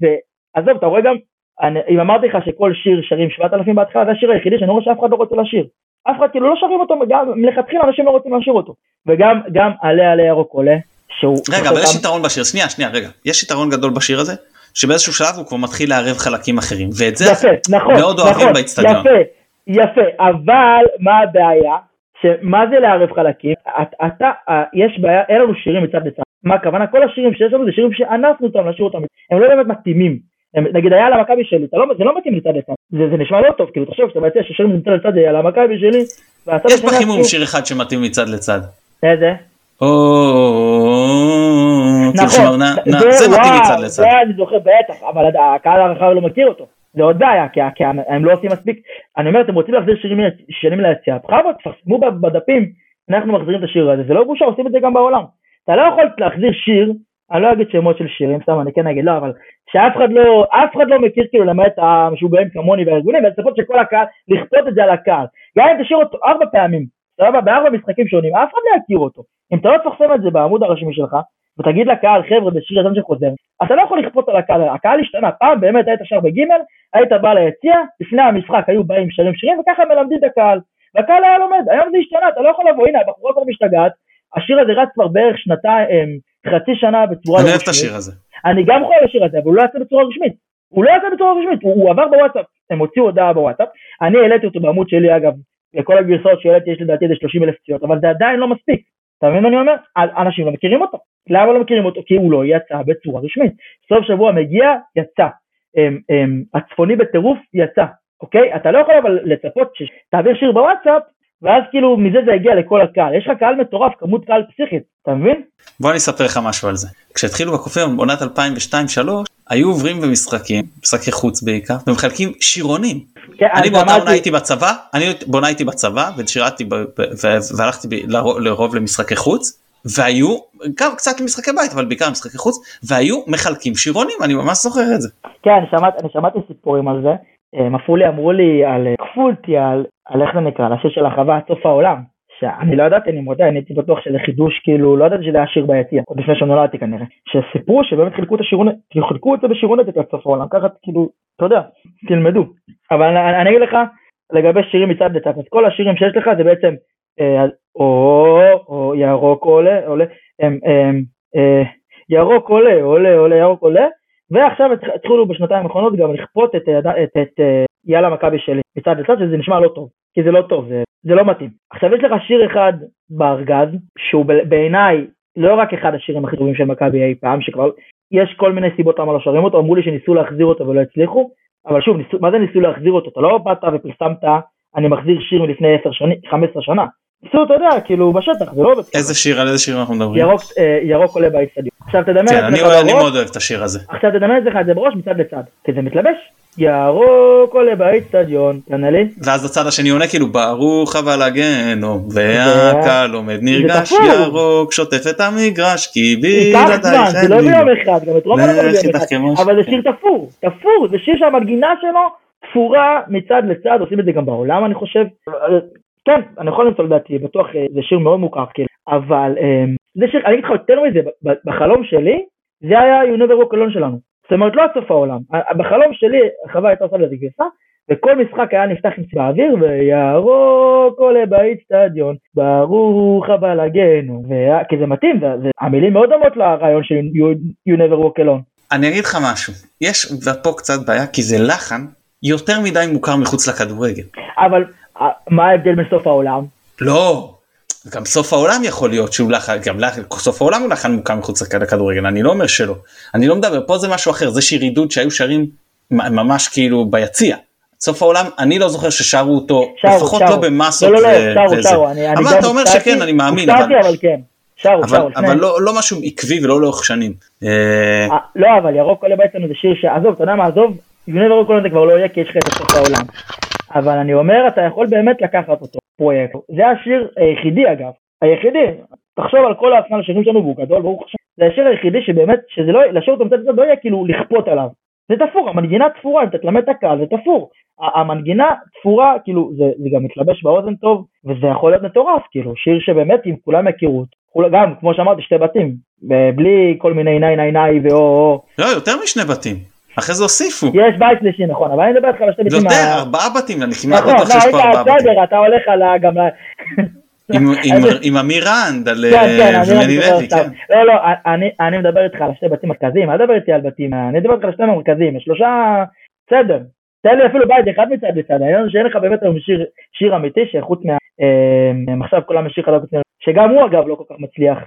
ועזוב, אתה רואה גם, אני- אם אמרתי לך שכל שיר שרים 7,000 בהתחלה, זה השיר היחידי שאני רואה שאף אחד לא רוצה לשיר. אף אחד כאילו לא שרים אותו, גם מלכתחילה אנשים לא רוצים לשיר אותו. וגם, גם עלה עלה ירוק עולה, שהוא... רגע, אבל יש אותם- יתרון בשיר, שנייה, שנייה, רגע, יש יתרון גדול בשיר הזה, שבאיזשהו שלב הוא כבר מתחיל לערב חלקים אחרים, ואת זה יפה, נכון, מאוד אוהבים נכון, באצטדיון. יפה, יפה, אבל מה הבעיה? שמה זה לערב חלקים? את- אתה, אה, יש בעיה, אין לנו שירים מצד לצד. מה הכוונה? כל השירים שיש לנו זה שירים שאנסנו אותם לשיר אותם, הם לא באמת מתאימים. נגיד היה על המכבי שלי, לא, זה לא מתאים מצד לצד, זה, זה נשמע לא טוב, כאילו תחשוב שאתה מציע ששירים מצד לצד זה על המכבי שלי, והצד יש בחימום שיר אחד שמתאים מצד לצד. איזה? או, כאילו נכון, שמע, נ- נ- זה מתאים וואו, מצד לצד. זה אני זוכר בטח, אבל הקהל הרחב לא מכיר אותו. זה עוד בעיה, כי, כי הם לא עושים מספיק. אני אומר, אתם רוצים להחזיר שירים שנים ליציאה, בכבוד, תפרסמו ב- בדפים, אנחנו מחזירים את השיר הזה, זה לא בושה, עושים את זה גם בעולם. אתה לא יכול להחזיר שיר, אני לא אגיד שמות של שירים, סתם אני כן אגיד, לא, אבל שאף אחד לא, אף אחד לא מכיר כאילו למעט המשוגעים כמוני והארגונים, ולצפות שכל הקהל, לכפות את זה על הקהל. גם אם תשאיר אותו ארבע פעמים, סבבה, בארבע משחקים שונים, אף אחד לא יכיר אותו. אם אתה לא תפרסם את זה בעמוד הרשמי שלך, ותגיד לקהל, חבר'ה, זה שיר יזם שחוזר, אתה לא יכול לכפות על הקהל, הקהל השתנה, פעם באמת היית שר בגימל, היית בא ליציע, לפני המשחק היו באים שרים שירים, וככה מלמדים את הקהל. והקהל היה לומד, היום זה השתנה, אתה לא יכול לבוא, הנה, הבחורה כבר משתגעת, השיר הזה רץ כבר בערך שנתיים, חצי שנה בצורה אני לא אוהב את רשמית. השיר הזה. אני גם על השיר הזה, אבל הוא לא יצא בצורה רשמית. הוא לא יצא בצורה רשמית, הוא, הוא עבר בוואטסאפ, הם הוציאו הודעה בוואטסאפ, אני העליתי אותו בעמוד שלי אגב, לכל הגרסאות שהעליתי יש לדעתי איזה 30 אלף צפיות, אבל זה עדיין לא מספיק. אתה מבין מה אני אומר? אנשים לא מכירים אותו. למה לא מכירים אותו? כי הוא לא יצא בצורה רשמית. סוף שבוע מגיע, יצא. הם, הם, הצפוני בטירוף, יצא. אוקיי? אתה לא יכול אבל לצפות שתעביר שיר בוואטסאפ, ואז כאילו מזה זה יגיע לכל הקהל. יש לך קהל מטורף, כמות קהל פסיכית, אתה מבין? בוא אני אספר לך משהו על זה. כשהתחילו בקופים בעונת 2002-2003 היו עוברים במשחקים, משחקי חוץ בעיקר, ומחלקים שירונים. כן, אני באותה עונה הייתי בצבא, אני בעונה הייתי בצבא ושירתי ב- והלכתי ב- לרוב- לרוב למשחקי חוץ. והיו גם קצת למשחקי בית אבל בעיקר משחקי חוץ והיו מחלקים שירונים אני ממש זוכר את זה. כן, אני שמעתי, אני שמעתי סיפורים על זה. הם עפו לי, אמרו לי על, כפו אותי על, על איך זה נקרא, על השיר של החווה עד סוף העולם. שאני לא ידעתי, אני מודה, אני הייתי בטוח שזה חידוש, כאילו, לא ידעתי שזה היה שיר ביציע, עוד לפני שנולדתי כנראה. שסיפרו שבאמת חילקו את כאילו חילקו את זה בשירונת עד סוף העולם, ככה כאילו, אתה יודע, תלמדו. אבל אני, אני אגיד לך, לגבי שירים מצד לצד, אז כל השירים שיש לך זה בעצם, אה, או, או ירוק עולה, עולה, הם, הם, אה, ירוק עולה, עולה, עולה, ירוק עולה, ועכשיו התח- התחילו בשנתיים האחרונות גם לכפות את, את, את, את אה, יאללה מכבי שלי מצד לצד, שזה נשמע לא טוב, כי זה לא טוב, זה, זה לא מתאים. עכשיו יש לך שיר אחד בארגז, שהוא בעיניי לא רק אחד השירים הכי טובים של מכבי אי פעם, שכבר יש כל מיני סיבות למה לא שרים אותו, אמרו לי שניסו להחזיר אותו ולא הצליחו, אבל שוב, ניסו, מה זה ניסו להחזיר אותו? אתה לא באת ופרסמת, אני מחזיר שיר מלפני 10 שנים, 15 שנה. ניסו, אתה יודע, כאילו בשטח, זה לא. איזה שיר, על איזה שיר אנחנו מדברים? ירוק, אה, ירוק עולה באצטדיון. עכשיו תדמיין כן, את אני זה אני בראש, מאוד אוהב את השיר הזה. עכשיו תדמיין את זה בראש מצד לצד, כי זה מתלבש. ירוק עולה באצטדיון, תענה לי. ואז הצד השני עונה כאילו ברוך אבל הגיהנום והקהל עומד נרגש תפור. ירוק שוטף את המגרש כי זמן, בלעדייך זה לא. ביום אחד, גם את רוב לך לא ביום אחד, אבל זה שיר תפור, תפור, זה שיר שהמנגינה שלו תפורה מצד לצד, עושים את זה גם בעולם אני חושב. כן, אני יכול למצוא לדעתי, בטוח אה, זה שיר מאוד מוכר, כאילו, אבל אה, זה שיר, אני אגיד לך יותר מזה, בחלום שלי, זה היה You Never Walk Alone שלנו. זאת אומרת, לא עד סוף העולם. בחלום שלי, החווה הייתה עושה לזה גרסה, וכל משחק היה נפתח עם צבע האוויר, וירוק עולה באיצטדיון, ברוך הבא לגנו, כי זה מתאים, זה, זה, המילים מאוד דומות לרעיון של You, you Never Walk Alone. אני אגיד לך משהו יש ופה קצת בעיה כי זה לחן יותר מדי מוכר מחוץ לכדורגל. אבל מה ההבדל בין סוף העולם? לא. גם סוף העולם יכול להיות שהוא לחן, גם לחן, סוף העולם הוא לחן מוכר מחוץ לכדורגל, אני לא אומר שלא. אני לא מדבר, פה זה משהו אחר, זה שיר עידוד שהיו שרים ממש כאילו ביציע. סוף העולם, אני לא זוכר ששרו אותו, שרו, לפחות שרו. לא במסות לא, לא, לא, שרו, וזה. שרו. אני, אני אבל גם אתה אומר הופתעתי- שכן, אני מאמין, אבל, הופתעתי, אבל כן. שרו, אבל, שרו. אבל שניהם. לא, לא משהו עקבי ולא לאורך שנים. אה, אה, לא, אבל ירוק עולה בעצם זה שיר שעזוב, אתה יודע מה, עזוב, Never Walk Alone זה כבר לא יהיה כי יש לך את סוף העולם. אבל אני אומר, אתה יכול באמת לקחת אותו, פרויקט. זה השיר היחידי אגב, היחידי. תחשוב על כל האסנל השירים שלנו והוא גדול, ברוך השם. זה השיר היחידי שבאמת, שזה לא, לשיר אותו מצד לא יהיה כאילו לכפות עליו. זה תפור, המנגינה תפורה, אם אתה תלמד את הקהל, זה תפור. המנגינה תפורה, כאילו, זה, זה גם מתלבש באוזן טוב, וזה יכול להיות מטורף, כאילו, שיר שבאמת, אם כולם יכירו גם, כמו שאמרתי, שתי בתים, בלי כל מיני ניי ניי ניי ואו או, לא, יותר משני בתים. אחרי זה הוסיפו. יש בית שלישי, נכון, אבל אני מדבר איתך על השתי בתים. ויותר, ה- ארבעה בתים, אני כמעט בטוח לא, שיש פה ארבעה בתים. בסדר, אתה הולך על ה... גם. עם- אמיר רנד, על כן, אה, כן, ומני מדבר לוי. כן. לא, לא, אני- מדבר איתך על שתי בתים מרכזיים, אל תדבר איתי על בתים, אני מדבר איתך על שתי מרכזיים, שלושה, בסדר. תן לי אפילו בית אחד מצד לצד, העניין שאין לך באמת היום שיר- אמיתי, שחוץ מה... אה, כולם יש חדש, שגם הוא אגב לא כל כך מצליח.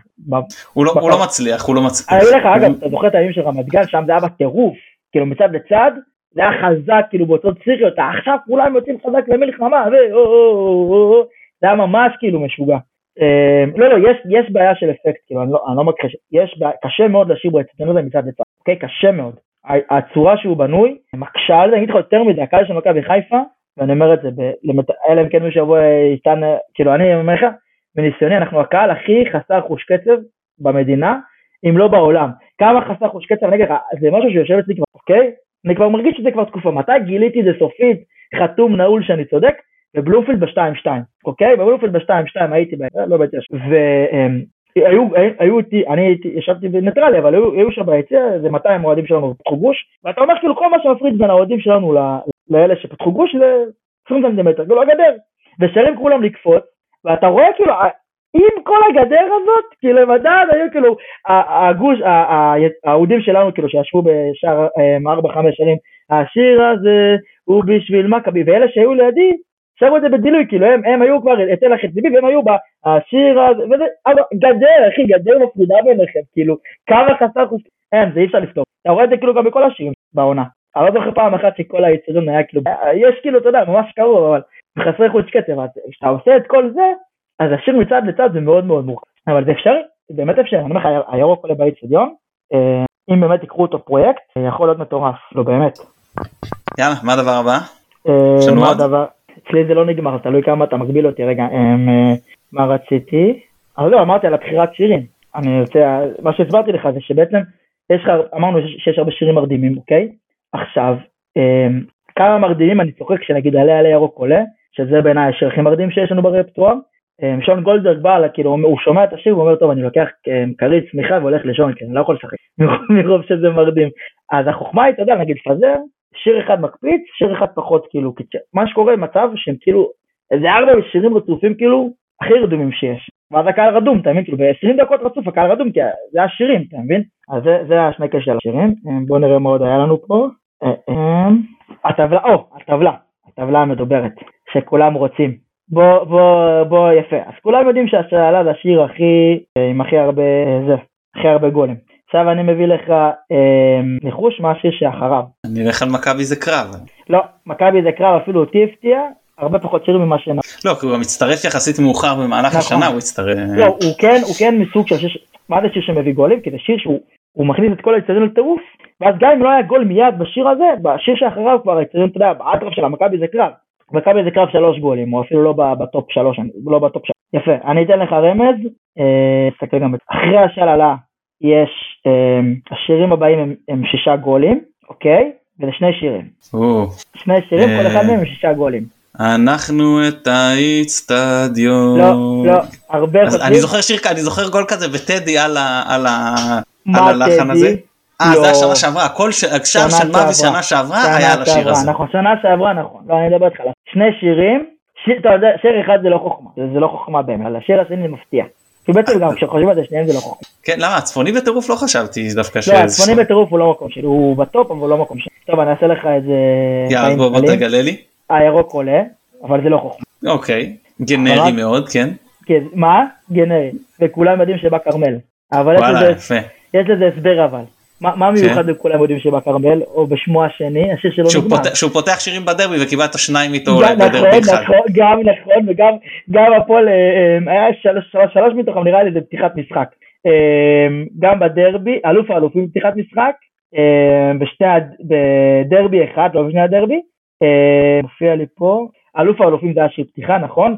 הוא לא- הוא. לא מצליח, הוא לא מצליח. אני אגיד לך, אגב, אתה זוכר את הימים של רמת גן, שם זה היה בטירוף, כאילו מצד לצד, זה היה חזק, כאילו באותו פסיכיות, עכשיו כולם יוצאים חזק למלחמה, זה היה ממש כאילו משוגע. אה, לא, לא, יש, בעיה של אפקט, כאילו, אני לא, לא מכחיש, יש בעיה, קשה מאוד באצטדיון הזה מצד לצד, אוקיי? קשה מאוד. הצורה שהוא בנוי, מקשה על זה, אני אגיד לך יותר מזה, הקהל של מכבי חיפה, ואני אומר את זה, אלא אם כן מישהו יבוא איתן, כאילו, אני אומר לך, מניסיוני, אנחנו הקהל הכי חסר חוש קצב במדינה, אם לא בעולם. כמה חסר חוש קצב, אני אגיד לך, זה משהו שיושב אצלי כבר, אוקיי? אני כבר מרגיש שזה כבר תקופה. מתי גיליתי זה סופית, חתום, נעול, שאני צודק? בבלומפילד ב-2-2, אוקיי? בבלומפילד ב-2-2 הייתי, ב... לא באתי עכשיו. והיו היו איתי, אני הייתי, ישבתי בניטרלי, אבל היו, היו שם ביציע איזה 200 אוהדים שלנו פתחו גוש, ואתה אומר כאילו כל מה שמפריד בין האוהדים שלנו לאלה שפתחו גוש זה 20 סנטימטר, כאילו הגדר. ושרים כולם לקפוץ, ואתה רואה כאילו, עם כל הגדר הזאת, כאילו מדד, היו כאילו, הגוש, ה- ה- האוהדים שלנו כאילו שישבו בשער 4-5 שנים, השיר הזה הוא בשביל מכבי, ואלה שהיו לידי, שרו את זה בדילוי, כאילו הם, הם היו כבר היטל החצי והם היו בשיר הזה, וזה, אבל גדר, אחי, גדר מפרידה ביניכם, כאילו, כמה חסר חוץ, אין, זה אי אפשר לפתור. אתה רואה את זה כאילו גם בכל השירים בעונה. אני לא זוכר פעם אחת שכל היצורים היה כאילו, יש כאילו, אתה יודע, ממש קרוב, אבל חסרי חוץ קצב, כשאתה עושה את כל זה, אז השיר מצד לצד זה מאוד מאוד מורכב. אבל זה אפשרי, זה באמת אפשרי, אני אומר לך, הירוק עולה באיצטדיון, אה, אם באמת יקחו אותו פרויקט, זה יכול להיות מטורף, לא באמת. יאללה, מה הדבר הבא? אה, מה? הדבר? אצלי זה לא נגמר, תלוי כמה אתה מגביל אותי, רגע, אה, מה רציתי? אבל לא, אמרתי על הבחירת שירים. אני רוצה, מה שהסברתי לך זה שבעצם, יש לך, אמרנו שיש- הרבה שירים מרדימים, אוקיי? עכשיו, כמה מרדימים אני צוחק כשנגיד עלה עלה ירוק עולה, שזה בעיניי השיר הכי מרדים שיש לנו ברפטואר. אמ, שון גולדברג בא, כאילו, הוא שומע את השיר, הוא אומר, טוב, אני לוקח אמ, כרית צמיחה והולך לשון, כי אני לא יכול לשחק, מרוב- שזה מרדים. אז החוכמה היא, אתה יודע, נגיד פזר, שיר אחד מקפיץ, שיר אחד פחות כאילו, מה שקורה מצב שהם כאילו, איזה ארבע שירים רצופים כאילו, הכי רדומים שיש. ואז הקהל רדום, אתה מבין? כאילו ב-20 דקות רצוף הקהל רדום, כי זה השירים, אתה מבין? אז זה, זה השנקל של השירים. אמ, בואו נראה מה עוד היה לנו פה. הטבלה, או, הטבלה, הטבלה המדוברת, שכולם רוצים. בוא, בוא, בוא, יפה. אז כולם יודעים שהשאלה זה השיר הכי, עם הכי הרבה, זה, הכי הרבה גולים. עכשיו אני מביא לך אה, ניחוש מה השיר שאחריו. אני אלך על מכבי זה קרב. לא, מכבי זה קרב אפילו אותי הפתיע, הרבה פחות שירים ממה שהם... לא, כי הוא גם הצטרף יחסית מאוחר במהלך נכון. השנה, הוא הצטרף... לא, הוא כן, הוא כן מסוג של שיר, מה זה שיר שמביא גולים? כי זה שיר שהוא הוא מכניס את כל האצטדיון לטירוף, ואז גם אם לא היה גול מיד בשיר הזה, בשיר שאחריו כבר האצטדיון, אתה יודע, באטרף של המכבי זה קרב. מכבי זה קרב שלוש גולים, או אפילו לא בטופ שלוש, לא בטופ שלוש. יפה, אני אתן לך רמז, אה, תסתכל גם, את- אחרי השללה יש, אה, השירים הבאים הם, הם שישה גולים, אוקיי? וזה שני שירים. שני שירים, כל אחד אה. מהם הם שישה גולים. אנחנו את האיצטדיון. לא, לא, הרבה אז חושבים, אני זוכר שיר, אני זוכר גול כזה בטדי על הלחן? הזה. אה, זה לא. היה שנה שעברה, הכל ש- השער שנה של מאבי שעברה. שנה שעברה היה על השיר הזה. נכון, שנה שעברה נכון. לא, אני מדבר איתך על שני שירים, שיר, אתה יודע, שיר אחד זה לא חוכמה, זה, זה לא חוכמה באמת, אבל השיר השני זה מפתיע. כי בעצם גם כשחושבים על זה, שניהם זה לא חוכמה. כן, למה? הצפוני בטירוף לא חשבתי דווקא ש... לא, הצפוני בטירוף הוא לא מקום שלי, הוא בטופ, אבל הוא לא מקום שלי. טוב, אני אעשה לך את זה... יאללה, בוא. תגלה לי. הירוק עולה, אבל זה לא חוכמה. אוקיי, גנרי מאוד, כן. כן, מה? גנרי. וכולם יודעים שבא כרמל. אבל. יש לזה הסבר אבל. מה מה מיוחד בכולם יודעים שבא כרמל, או בשמו השני, השיר שהוא נגמר. פותח- שהוא פותח שירים בדרבי וקיבלת שניים איתו גם אולי נכון, בדרבי אחד. נכון, גם נכון, וגם גם הפועל, אה, אה, היה שלוש, שלוש, שלוש מתוכם, נראה לי זה פתיחת משחק. אה, גם בדרבי, אלוף האלופים פתיחת משחק, הד- בדרבי אחד, לא בשני הדרבי, מופיע לי פה, אלוף האלופים זה היה שיר פתיחה, נכון?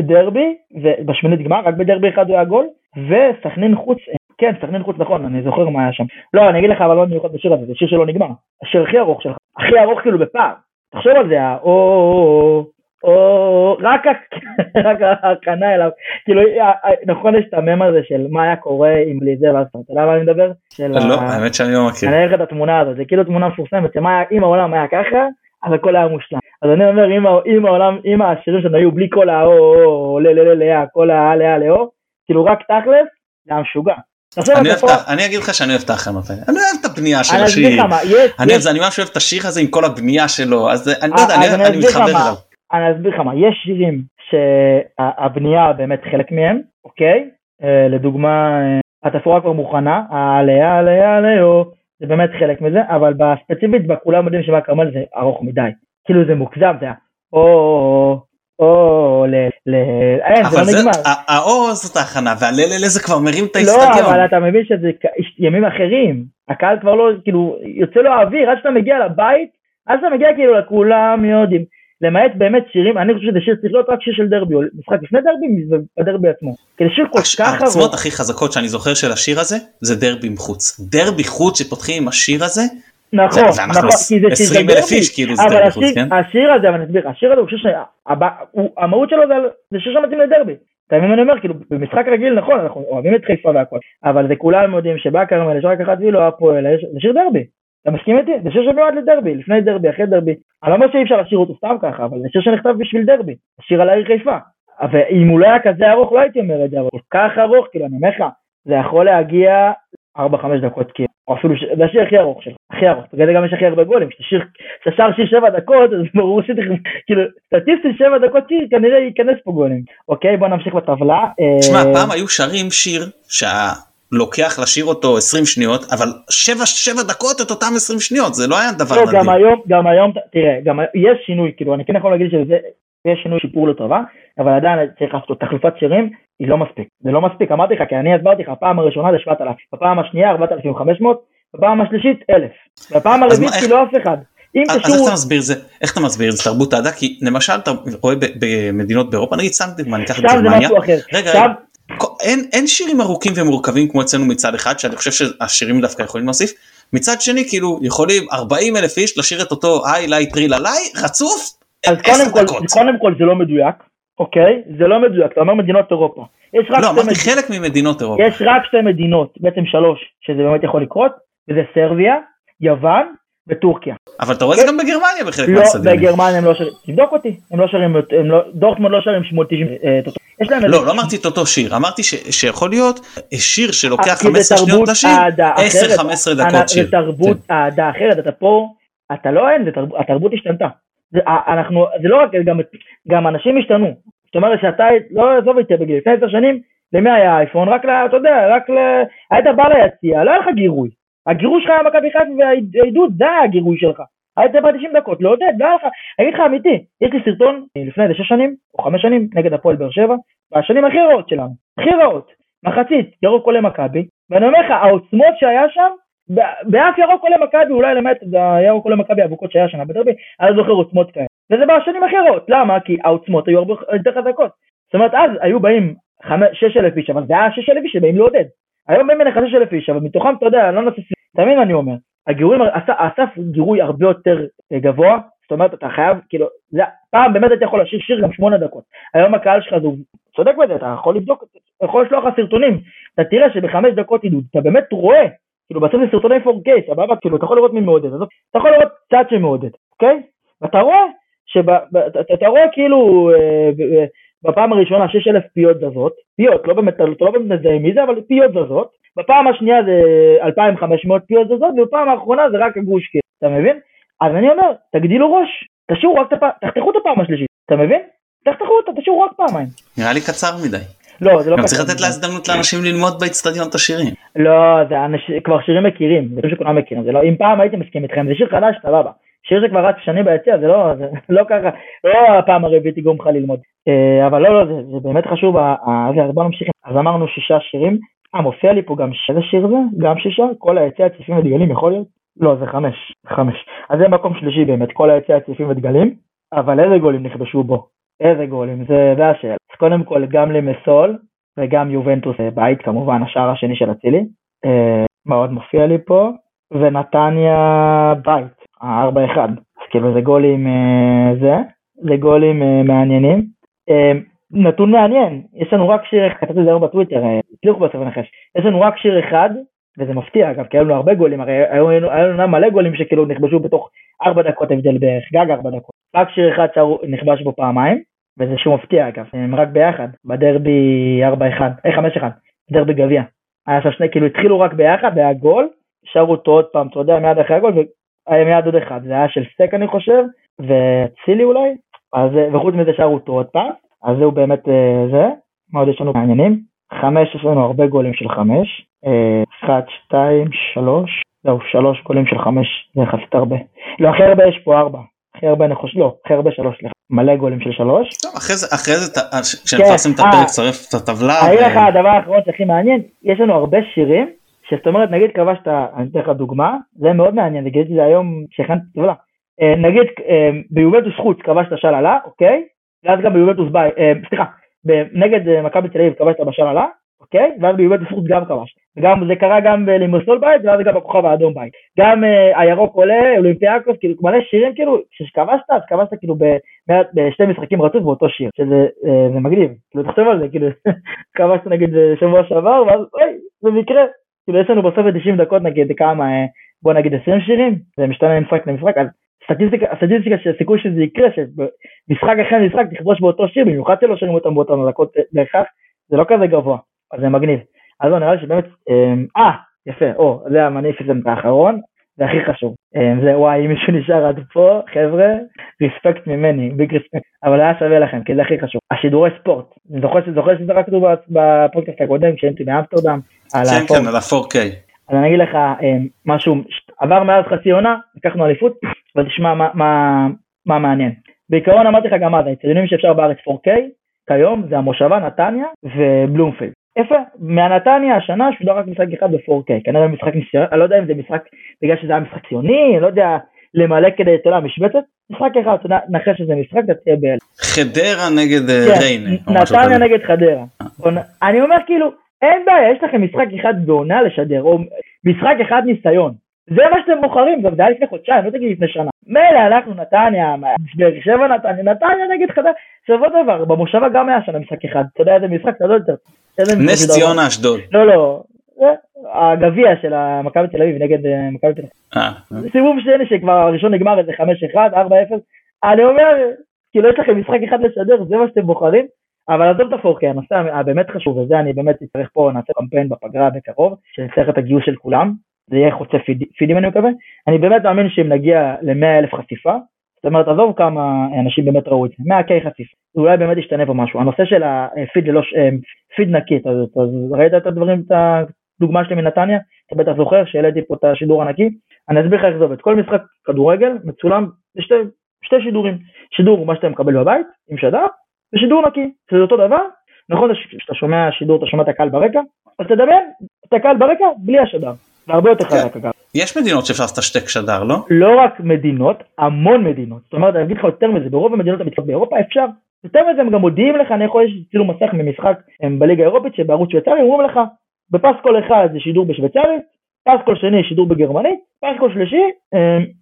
דרבי, ובשמינית גמר, רק בדרבי אחד הוא היה גול, וסכנין חוץ, כן, סכנין חוץ נכון, אני זוכר מה היה שם. לא, אני אגיד לך אבל לא מיוחד בשיר הזה, זה שיר שלא נגמר. השיר הכי ארוך שלך, הכי ארוך כאילו בפער. תחשוב על זה, או, או, או, רק ה- רק ההכנה אליו, כאילו, ה- ה- נכון יש את המם הזה של מה היה קורה אם בלי זה, ואז אתה יודע מה אני מדבר? של לא, האמת שאני לא מכיר. אני אראה לך את התמונה הזאת, זה כאילו תמונה מפורסמת, אם העולם היה ככה, אז הכל היה מושלם. אז אני אומר, אם העולם, אם השירים שלנו היו בלי כל האו, או, או, לה, לה, לה, לה, כל האה, לה, לאו, כאילו רק תכלס, זה היה משוגע. אני אגיד לך שאני אוהב את החרנות האלה. אני אוהב את הבנייה של השיר. אני ממש אוהב את השיר הזה עם כל הבנייה שלו, אז אני לא אה, יודע, אני- מתחבר. אליו. אני אסביר לך מה, יש שירים שהבנייה באמת חלק מהם, אוקיי? אה, לדוגמה, אה, התפאורה כבר מוכנה, עלה עלה או, זה באמת חלק מזה, אבל בספציפית, בכולם יודעים שמה כרמל זה ארוך מדי. כאילו זה מוגזם, זה היה או, או, ל... ל... אין, זה אבל לא זה, נגמר. ה- האור זאת ההכנה, והללה זה כבר מרים את לא, האיצטדיון. אבל אתה מבין שזה ימים אחרים. הקהל כבר לא, כאילו, יוצא לו האוויר, עד שאתה מגיע לבית, אז אתה מגיע כאילו לכולם יודעים. למעט באמת שירים, אני חושב שזה שיר צריך להיות רק שיר של דרבי, או משחק לפני דרבי ובדרבי עצמו. כי זה שיר כל הש- כך העצמות ארוך. הכי חזקות שאני זוכר של השיר הזה, זה דרבי מחוץ. דרבי חוץ שפותחים עם השיר הזה, נכון, זה- נכון, כי זה שיר של 20,000 דרבי. איש, כאילו, זה אבל דרבי חוץ, השיר- כן? השיר הזה, אבל אני אסביר השיר הזה הוא שיר שהמהות שלו זה שיר שמתאים לדרבי. אתה מבין מה אני אומר? כאילו, במשחק רגיל, נכון, אנחנו אוהבים את חיפה והכל, אבל זה כולם יודעים שבא כרמל, יש רק אחת ואילו הפועל, זה שיר דרבי. אתה מסכים איתי? זה שיר שמיועד לדרבי, לפני דרבי, אחרי דרבי. אני לא אומר שאי אפשר לשיר אותו סתם ככה, אבל זה שיר שנכתב בשביל דרבי. שיר על העיר חיפה. ואם הוא לא היה כזה ארוך, לא הייתי אומר את זה, אבל כל כך ארוך, כאילו, אני אומר לך, זה יכול להגיע 4-5 דקות, כאילו. או אפילו, ש- זה השיר הכי ארוך שלך, הכי ארוך. בגלל זה גם יש הכי הרבה גולים. כשאתה שר שיר 7 דקות, אז ברור שזה, כאילו, סטטיסטית 7 דקות שיר, כנראה ייכנס פה גולים. אוקיי, בוא נמשיך בטבלה. תשמע, אה, פעם היו שרים שיר שלוקח לשיר אותו 20 שניות, אבל 7 7 דקות את אותם 20 שניות, זה לא היה דבר לא, גם נדיר. היום, גם היום, תראה, גם יש שינוי, כאילו, אני כן יכול להגיד שזה, יש שינוי שיפור לטובה, אבל עדיין צריך לעשות תחלופת שירים, היא לא מספיק. זה לא מספיק, אמרתי לך, כי אני הסברתי לך, הפעם הראשונה זה 7,000, בפעם השנייה 4,500, בפעם השלישית 1,000, בפעם אז הרביעית מה, כאילו אף אחד. אם אז אז איך אתה מסביר זה? איך אתה מסביר את זה תרבות אהדה? כי למשל אתה רואה במדינות באירופה, נגיד סתם דוגמא, ניקח את גרמניה. רגע. אין, אין שירים ארוכים ומורכבים כמו אצלנו מצד אחד שאני חושב שהשירים דווקא יכולים להוסיף מצד שני כאילו יכולים 40 אלף איש לשיר את אותו היי לי טריל עליי רצוף אז קודם כל. קודם כל זה לא מדויק, אוקיי? זה לא מדויק, אתה אומר מדינות אירופה. יש רק לא אמרתי מדינות. חלק ממדינות אירופה יש רק שתי מדינות, בעצם שלוש, שזה באמת יכול לקרות, וזה סרביה, יוון וטורקיה. אבל אתה רואה את זה גם בגרמניה בחלק לא, מהצדדים. בגרמניה הם לא שרים, תבדוק אותי, הם לא שרים, הם לא, דורטמונד לא שרים 890, אה, טוטו. יש להם לא לא אמרתי את אותו שיר אמרתי ש- שיכול להיות שיר שלוקח אה, כי זה 15 שניות תרבות לשיר אהדה אחרת. 10-15 אנ- דקות שיר. זה תרבות כן. אהדה אחרת, אתה פה, אתה לא אין, התרבות השתנתה. זה, ה- אנחנו, זה לא רק, גם, גם אנשים השתנו. זאת אומרת שאתה, לא עזוב אותי בגיל, לפני עשר שנים, למי היה אייפון? רק ל... אתה יודע, רק ל... היית בא ליציע, לא היה לך גירוי. הגירוי שלך היה מכבי חיפה והעידוד, זה היה הגירוי שלך. היית ב-90 דקות, לעודד, לא היה לך, אני אגיד לך אמיתי, יש לי סרטון אה, לפני איזה 6 שנים, או 5 שנים, נגד הפועל באר שבע, בשנים הכי רעות שלנו, הכי רעות, מחצית, ירוק עולה מכבי, ואני אומר לך, העוצמות שהיה שם, באף ירוק עולה מכבי, אולי למעט הירוק עולה מכבי אבוקות שהיה שם בדרבי, אני לא זוכר עוצמות כאלה. וזה בשנים רעות, למה? כי העוצמות היו הרבה יותר חזקות. זאת אומרת, אז היו באים 6,000 איש, אבל זה היה 6,000 איש שבאים לעודד. היום באים אליך 6,000 איש, אבל מתוכם, אתה יודע, לא נעשה... תמיד אני אומר, הגירויים, הסף גירוי הרבה יותר אה, גבוה, זאת אומרת, אתה חייב, כאילו, זה, פעם באמת הייתי יכול לשיר שיר גם שמונה דקות. היום הקהל שלך, זה צודק בזה, אתה יכול לבדוק, אתה יכול לשלוח לך סרטונים, אתה תראה שבחמש דקות עידוד, אתה באמת רואה, כאילו בסוף זה סרטוני 4K, סבבה, כאילו, אתה יכול לראות מי מעודד, אז אתה יכול לראות צד שמעודד, אוקיי? ואתה רואה, שאתה רואה כאילו, אה, בפעם הראשונה 6,000 פיות זזות, פיות, לא באמת, אתה לא באמת מזהה מי זה, אבל פיות זזות, בפעם השנייה זה 2,500 פיות זזות, ובפעם האחרונה זה רק הגוש כאילו, אתה מבין? אז אני אומר, תגדילו ראש, תשאירו רק את הפעם, תחתכו את הפעם השלישית, אתה מבין? תחתכו אותה, תשאירו רק פעמיים. נראה לי קצר מדי. לא, זה לא. גם צריך לתת להזדמנות לאנשים ללמוד באצטדיון את השירים. לא, זה אנשים, כבר שירים מכירים, זה שכולם מכירים, זה לא, אם פעם הייתי מסכים איתכם, זה שיר חדש, סבבה. שיר שכבר רץ שנים ביציע, זה לא, זה לא ככה, לא הפעם הרביעית יגרום לך ללמוד. אה, אבל לא, לא, זה, זה באמת חשוב, אז בוא נמשיך. אז אמרנו שישה שירים, אה, מופיע לי פה גם איזה שיר זה? גם שישה? כל היציע הצפיפים ודגלים יכול להיות? לא, זה חמש, חמש. אז זה מקום שלישי באמת, כל היציע הצפיפים ודגלים, אבל איזה גולים נכבשו בו? איזה גולים? זה, זה השאלה. אז קודם כל, גם למסול וגם יובנטוס בית, כמובן, השער השני של אצילי. אה, מה עוד מופיע לי פה? ונתניה בית, ה-4-1. אז כאילו זה גולים אה, זה, זה גולים אה, מעניינים. אה, נתון מעניין, יש לנו רק שיר, כתבתי את זה היום בטוויטר, הצליחו בסוף לנחש, יש לנו רק שיר אחד, וזה מפתיע אגב, כי היו לנו הרבה גולים, הרי היו לנו מלא גולים שכאילו נכבשו בתוך 4 דקות הבדל בערך, גג 4 דקות. רק שיר אחד נכבש בו פעמיים, וזה שהוא מפתיע אגב, הם רק ביחד, בדרבי 4-1, אה 5-1, דרבי גביע. היה שם שני, כאילו התחילו רק ביחד, והיה גול, שרו אותו עוד פעם, אתה יודע, מיד אחרי הגול, והיה מיד עוד אחד, זה היה של סטייק אני חושב, וצילי אולי, אז, וחוץ מזה שרו אותו עוד פעם, אז זהו באמת אה, זה, מה עוד יש לנו מעניינים? חמש, יש לנו הרבה גולים של חמש, אה, אחד, שתיים, שלוש, זהו, שלוש גולים של חמש, זה יחסית הרבה. לא, הכי הרבה יש פה ארבע, הכי הרבה אני חושב, לא, הכי הרבה שלוש, סליחה. מלא גולים של שלוש. טוב, אחרי זה, אחרי זה, כשנפרסם את הפרק, צרף את הטבלה. אני לך הדבר האחרון שהכי מעניין, יש לנו הרבה שירים שזאת אומרת, נגיד כבשת, אני אתן לך דוגמה, זה מאוד מעניין, נגיד את זה היום כשהכנתי טבלה. אה, נגיד אה, ביובנטוס חוץ כבשת שללה, אוקיי? ואז גם ביובנטוס ביי, אה, סליחה, נגד מכבי תל אביב כבשת בשללה, אוקיי? ואז ביובנטוס חוץ גם כבשת. וגם זה קרה גם בלימוסול בית, ואז גם בכוכב האדום בית. גם הירוק עולה, אולימפיאקוס, כאילו מלא שירים כאילו, כשכבשת, אז כבשת כאילו בשתי משחקים רצוף באותו שיר, שזה מגניב, כאילו תחשוב על זה, כאילו כבשת נגיד שבוע שעבר, ואז אוי, זה מקרה, כאילו יש לנו בסוף 90 דקות נגיד כמה, אה, בוא נגיד 20 שירים, זה משתנה ממשחק למשחק, אז סטטיסטיקה, הסטטיסטיקה של הסיכוי שזה יקרה, שמשחק אחרי משחק תכבוש באותו שיר, במיוחד שלא שרים אותם באותן דקות אה, בהכרח, זה לא כזה גבוה, אז זה מגניב. אז לא, נראה לי שבאמת, אה, אה יפה, או, זה המניפיסנט האחרון, זה הכי חשוב. זה וואי, אם מישהו נשאר עד פה, חבר'ה, ריספקט ממני, ביג ריספקט, אבל היה שווה לכם, כי זה הכי חשוב. השידורי ספורט, אני זוכר שזרקנו בפודקאסט הקודם, כשהייתי באמסטרדם, על כן, כן, על ה-4K. אז אני אגיד לך אה, משהו, עבר מאז חצי עונה, לקחנו אליפות, ותשמע מה, מה, מה מעניין. בעיקרון אמרתי לך גם אז, האצטדיונים שאפשר בארץ 4K, כיום זה המושבה, נתניה ובלומפילד. יפה, מהנתניה השנה שודר רק משחק אחד ב-4K, כנראה משחק ניסיון, אני לא יודע אם זה משחק בגלל שזה היה משחק ציוני, אני לא יודע למלא כדי, אתה יודע, משבצת, משחק אחד, אתה יודע, נחש שזה משחק, אתה תהיה באל. חדרה נגד אה, כן, ריינה. נתניה נגד חדרה. אני אומר כאילו, אין בעיה, יש לכם משחק אחד בעונה לשדר, או משחק אחד ניסיון. זה מה שאתם בוחרים, זה היה לפני חודשיים, לא תגיד לפני שנה. מילא, אנחנו נתניה, באר שבע נתניה, נתניה נגד חדרה, עכשיו עוד דבר, במושבה גם היה שנה משחק אחד, אתה יודע איזה משחק, אתה לא יודע יותר. נס ציונה אשדוד. לא, לא, הגביע של מכבי תל אביב נגד אה, מכבי תל אביב. אה. סיבוב שני שכבר הראשון נגמר איזה 5-1, 4-0, אני אומר, כאילו יש לכם משחק אחד לשדר, זה מה שאתם בוחרים, אבל עזוב את הפורקי, הנושא הבאמת חשוב, וזה אני באמת אצטרך פה, נעשה קמפיין בפגרה בקרוב, שנצטרך את הגיוס של כולם, זה יהיה חוצה פיד, פידים אני מקווה, אני באמת מאמין שאם נגיע ל-100 אלף חשיפה, זאת אומרת עזוב כמה אנשים באמת ראו את זה, 100K חשיפה, אולי באמת ישתנה פה משהו, הנושא של הפיד ללא, פיד נקי, אז ראית את הדברים, את דוגמה שלי מנתניה, אתה בטח זוכר שהעליתי פה את השידור הנקי, אני אסביר לך איך זה עובד. כל משחק כדורגל מצולם בשתי שתי שידורים, שידור מה שאתה מקבל בבית עם שדר, ושידור נקי, זה אותו דבר, נכון כשאתה שומע שידור אתה שומע את הקהל ברקע, אז תדמיין את הקהל ברקע בלי השדר, זה הרבה יותר חזק אגב. יש מדינות שאפשר לעשות השתק שדר, לא? לא רק מדינות, המון מדינות. זאת אומרת, אני אגיד לך יותר מזה, ברוב המדינות המתחרות באירופה אפשר. יותר מזה, הם גם מודיעים לך, אני יכול, יש צילום מסך ממשחק בליגה האירופית, שבערוץ שוויצרי, אומרים לך, בפסקול אחד זה שידור בשוויצרית, פסקול שני שידור בגרמנית, פסקול שלישי,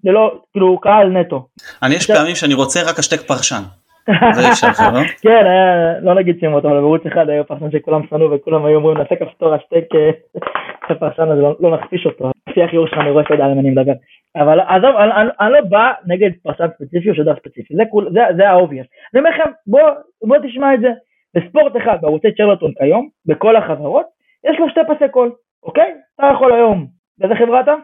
ללא, כאילו, קהל נטו. אני יש פעמים שאני רוצה רק השתק פרשן. זה אפשר לך, לא? כן, לא נגיד שמות, אבל בערוץ אחד היה פרשן שכולם שנאו וכולם היו אומרים, נעשה כפתור השתק הפרשן הזה, לא נכפיש אותו. לפי החיוך שלך אני רואה שאתה יודע על מה אני מדבר. אבל עזוב, אני לא בא נגד פרשן ספציפי או שדר ספציפי, זה ה obvious. אני אומר לכם, בוא תשמע את זה. בספורט אחד, בערוצי צ'רלטון כיום, בכל החברות, יש לו שתי פסי קול, אוקיי? אתה יכול היום, באיזה חברה אתה?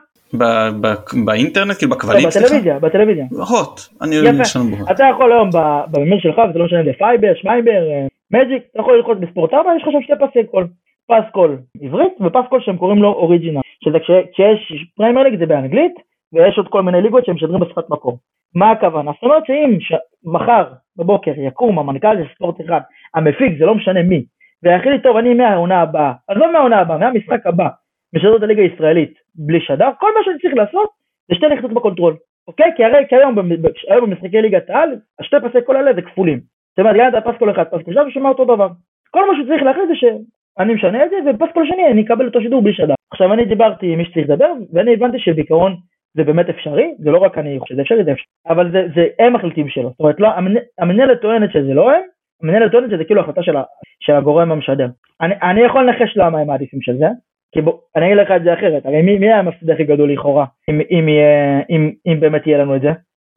באינטרנט כאילו בכבלים? בטלוויזיה, בטלוויזיה. הוט, אני יפה. אתה יכול היום בממיר שלך, וזה לא משנה אם זה פייבר, שמייבר, מג'יק, אתה יכול ללחוץ בספורט 4, יש לך שם שתי פסי קול. פס קול עברית ופס קול שהם קוראים לו original, שזה כשיש פרמייר ליג זה באנגלית, ויש עוד כל מיני ליגות שהם משדרים בשפת מקור. מה הכוונה? זאת אומרת שאם מחר בבוקר יקום המנכ"ל של ספורט אחד, המפיק, זה לא משנה מי, ויחליט טוב אני מהעונה הבאה, עזוב מהעונה הבאה, מהמשחק הבא, משדר את הליגה הישראלית בלי שדר, כל מה שאני צריך לעשות זה שתי לחיצות ב control, אוקיי? כי הרי כיום היום במשחקי ליגת העל, השתי פסי קול האלה זה כפולים. זאת אומרת, גם את הפס קול אחד, פס קול שני, ושומע אותו דבר. כל מה שצריך להחליט זה שאני משנה את זה, ובפס קול שני אני אקבל אותו שידור בלי שדר. עכשיו אני דיברתי עם מי שצריך לדבר, ואני הבנתי שבעיקרון זה באמת אפשרי, זה לא רק אני חושב שזה אפשרי, זה אפשרי, אבל זה, זה הם מחליטים שלו. זאת אומרת, לא, המנהלת טוענת שזה לא הם, המנהלת טוענת שזה כאילו החלטה של, של הגורם המשדר. אני, אני יכול לנחש למה הם מעדיפים של זה, כי בוא, אני אגיד לך את זה אחרת, הרי מי, מי המפסיד הכי גדול לכאורה, אם, אם, אם, אם, באמת יהיה לנו את זה?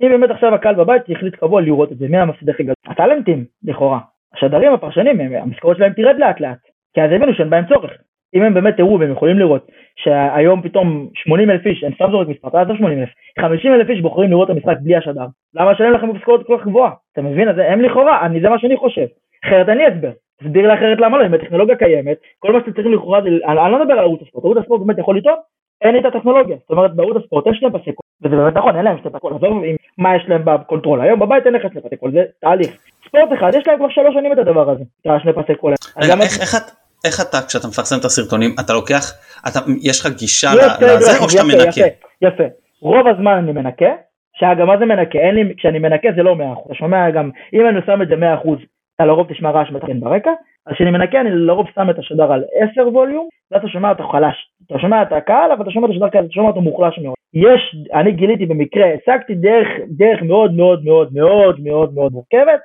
אם באמת עכשיו הקהל בבית יחליט קבוע לראות את זה, מי המפסיד הכי גדול? הטאלנטים, לכאורה. השדרים, הפרשנים, המשכורת שלהם תרד לאט לאט, כי אז הבינו שאין בהם צורך. אם הם באמת תראו והם יכולים לראות שהיום פתאום 80 אלף איש, אני סתם זורק מספר, אתה יודע 80 אלף, 50 אלף איש בוחרים לראות את המשחק בלי השדר, למה לשלם לכם משכורת כל כך גבוהה? אתה מבין? אז הם לכאורה, אני, זה מה שאני חושב. אחרת אני אסבר. תסביר לי אחרת למה לא, אם הטכנולוגיה קיימת, כל מה שאתם צריכים לכאורה, אני, אני לא מדבר על ערוץ הספורט, ערוץ הספורט באמת יכול לטעון, אין את הטכנולוגיה, זאת אומרת בערוץ הספורט יש להם פסי וזה באמת נכון, אין להם שתי פסי עזוב עם מה יש להם ב control, היום בבית אין לך שני פסי זה תהליך. ספורט אחד, יש להם כבר שלוש שנים את הדבר הזה, את השני פסי קול. איך אתה כשאתה מפרסם את הסרטונים אתה לוקח אתה יש לך גישה לזה או שאתה מנקה? יפה, רוב הזמן אני מנקה, שאגב מה זה מנקה, אין לי, כשאני מנקה זה לא 100%, אתה שומע גם, אם אני שם את זה 100% אתה לרוב תשמע רעש מתקן ברקע, אז כשאני מנקה אני לרוב שם את השדר על 10 ווליום, ואז אתה שומע אותו חלש, אתה שומע את הקהל אבל אתה שומע את השדר כזה, אתה שומע אותו מוחלש מאוד. יש, אני גיליתי במקרה, השגתי דרך, דרך מאוד מאוד מאוד מאוד מאוד מאוד מורכבת,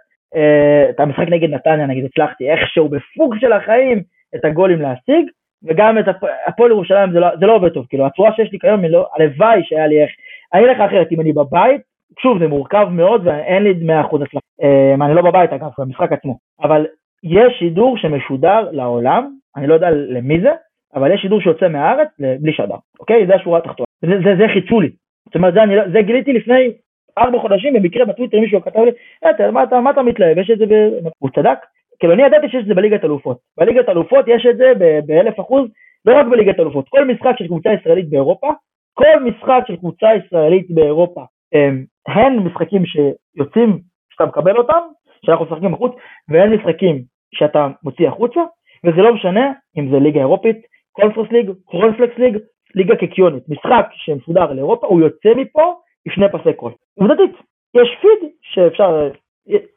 את המשחק נגד נתניה נגיד הצלחתי איכשהו בפוג של החיים את הגולים להשיג, וגם את הפועל ירושלים זה לא, זה לא עובד טוב, כאילו הצורה שיש לי כיום, לא, הלוואי שהיה לי איך, אני אלך אחרת, אם אני בבית, שוב זה מורכב מאוד ואין לי 100% הצלחה, אה, אני לא בבית אגב, במשחק עצמו, אבל יש שידור שמשודר לעולם, אני לא יודע למי זה, אבל יש שידור שיוצא מהארץ בלי שדר, אוקיי? זה השורה התחתונה, זה, זה, זה חידשו לי, זאת אומרת זה, אני, לא, זה גיליתי לפני ארבע חודשים במקרה בטוויטר מישהו כתב לי, אה, מה אתה, מה אתה מתלהב, יש את זה, ב... הוא צדק, כאילו אני ידעתי שיש את זה בליגת אלופות. בליגת אלופות יש את זה באלף אחוז, לא רק בליגת אלופות. כל משחק של קבוצה ישראלית באירופה, כל משחק של קבוצה ישראלית באירופה, הם, הן משחקים שיוצאים, שאתה מקבל אותם, שאנחנו משחקים בחוץ, והן משחקים שאתה מוציא החוצה, וזה לא משנה אם זה ליגה אירופית, קונפרס ליג, קרונפלקס ליג, ליגה קיקיונית. משחק שמשודר לאירופה, הוא יוצא מפה עם שני פסי קול. עובדתית, יש פיד שאפשר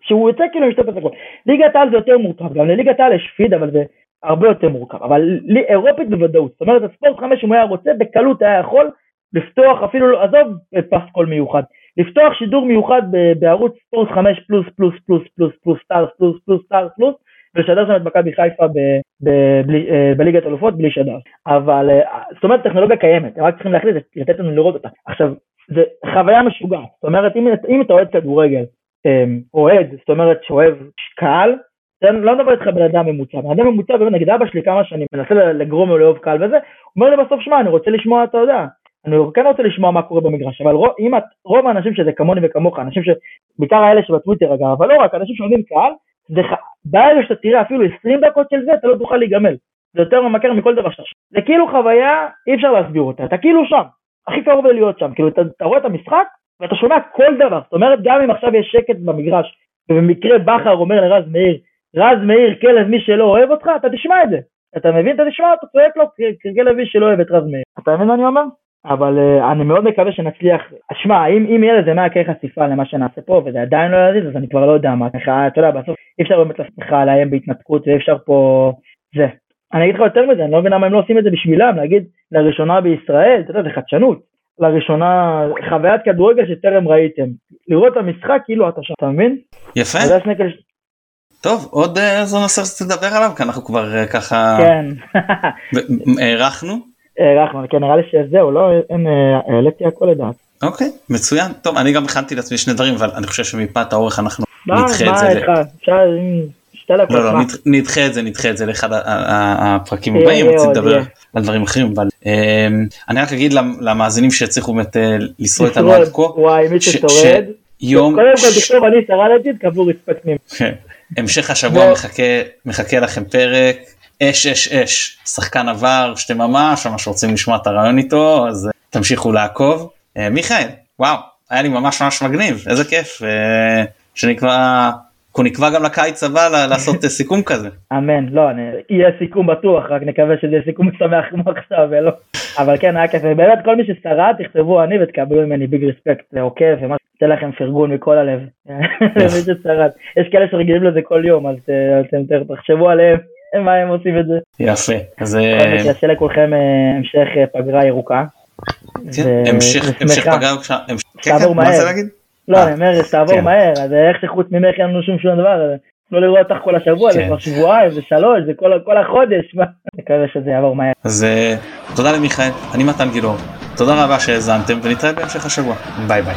שהוא יוצא כאילו עם שתי פסי קול. ליגת העל זה יותר מורכב, גם לליגת העל יש פיד אבל זה הרבה יותר מורכב, אבל אירופית בוודאות, זאת אומרת הספורט 5 אם הוא היה רוצה בקלות היה יכול לפתוח אפילו, לא, עזוב פס קול מיוחד, לפתוח שידור מיוחד בערוץ ספורט 5 פלוס פלוס פלוס פלוס פלוס סטארס פלוס פלוס סטארס פלוס ולשדר שם את מכבי חיפה בליגת אלופות בלי שדר. אבל זאת אומרת טכנולוגיה קיימת, הם רק צריכים להחליט לתת לנו לראות אותה. עכשיו, זה חוויה משוגעת, זאת אומרת אם, אם אתה אוהד כדורגל אוהד, זאת אומרת שאוהב קהל, אני לא מדבר איתך בן אדם ממוצע, בן אדם ממוצע, באמת נגיד אבא שלי כמה שנים מנסה לגרום לו לאהוב קהל וזה, הוא אומר לי בסוף שמע אני רוצה לשמוע אתה יודע, אני כן רוצה לשמוע מה קורה במגרש, אבל רוב, אם את, רוב האנשים שזה כמוני וכמוך, אנשים שבעיקר האלה שבטוויטר אגב, אבל לא רק, אנשים שאוהבים קהל, ברגע שאתה תראה אפילו 20 דקות של זה אתה לא תוכל להיגמל, זה יותר ממכר מכל דבר שאתה זה כאילו חוויה, אי אפשר להסביר אותה, אתה כאילו שם, הכי קרוב להיות שם, כאילו אתה, אתה רואה את המשחק ואתה שומע כל דבר, זאת אומרת גם אם עכשיו יש שקט במגרש, ובמקרה בכר אומר לרז מאיר, רז מאיר כלב מי שלא אוהב אותך, אתה תשמע את זה, אתה מבין? אתה תשמע אותו צועק לו ככלב מי שלא אוהב את רז מאיר, אתה מבין מה אני אומר? אבל uh, אני מאוד מקווה שנצליח, שמע, אם, אם יהיה לזה 100 קרי חשיפה למה שנעשה פה וזה עדיין לא יזיז, אז אני כבר לא יודע מה, ככה, אתה יודע, בסוף אי אפשר באמת לעשות לך לאיים בהתנתקות ואי אפשר פה, זה. אני אגיד לך יותר מזה, אני לא מבין למה הם לא עושים את זה בשבילם, להגיד לראשונה בישראל, אתה יודע, זה חדשנות, לראשונה, חוויית כדורגל שטרם ראיתם, לראות את המשחק כאילו אתה שם, אתה מבין? יפה. טוב, עוד איזה נושא שרציתי לדבר עליו, כי אנחנו כבר אה, ככה... כן. הארכנו. הארכנו, כן, נראה לי שזהו, לא, אין, אה, העליתי הכל לדעת. אוקיי, מצוין. טוב, אני גם הכנתי לעצמי שני דברים, אבל אני חושב שמפאת האורך אנחנו נדחה את זה. מה, מה, אפשר, שתי דקות. לא, לא, נדחה את זה, נדחה את זה לאחד הפרקים הבאים, רציתי לדבר על דברים אחרים, אבל אמ, אני רק אגיד למאזינים שהצליחו באמת אה, לשרוד את עד כה. וואי, מי ששורד. יום... קודם כל תכתוב אני שרדתי, תקבלו רספקט. המשך השבוע מחכה לכם פרק אש אש אש שחקן עבר שאתם ממש ממש רוצים לשמוע את הרעיון איתו אז אה, תמשיכו לעקוב. אה, מיכאל וואו היה לי ממש ממש מגניב איזה כיף שנקרא אנחנו נקבע גם לקיץ הבא לעשות סיכום כזה. אמן, לא, אני, יהיה סיכום בטוח, רק נקווה שזה יהיה סיכום שמח כמו עכשיו, ולא. אבל כן, היה כיף, באמת כל מי ששרד, תכתבו אני ותקבלו ממני ביג רספקט לעוקב, ומה אתן לכם פרגון מכל הלב. מי ששרד. יש כאלה שרגילים לזה כל יום, אז אתם תחשבו עליהם. מה הם עושים את זה. יפה. אז... שיעשה לכולכם אה, המשך אה, פגרה ירוקה. כן, המשך פגרה, כן, כן, מה זה להגיד? לא, אה, אני אומר, שתעבור כן. מהר, אז איך שחוץ ממך אין לנו שום שום דבר, לא לראות אותך כל השבוע, זה כן. כבר שבועיים, זה שלוש, זה כל החודש, מה? מקווה שזה יעבור מהר. אז אה, תודה למיכאל, אני מתן גילאור, תודה רבה שהאזנתם ונתראה בהמשך השבוע, ביי ביי.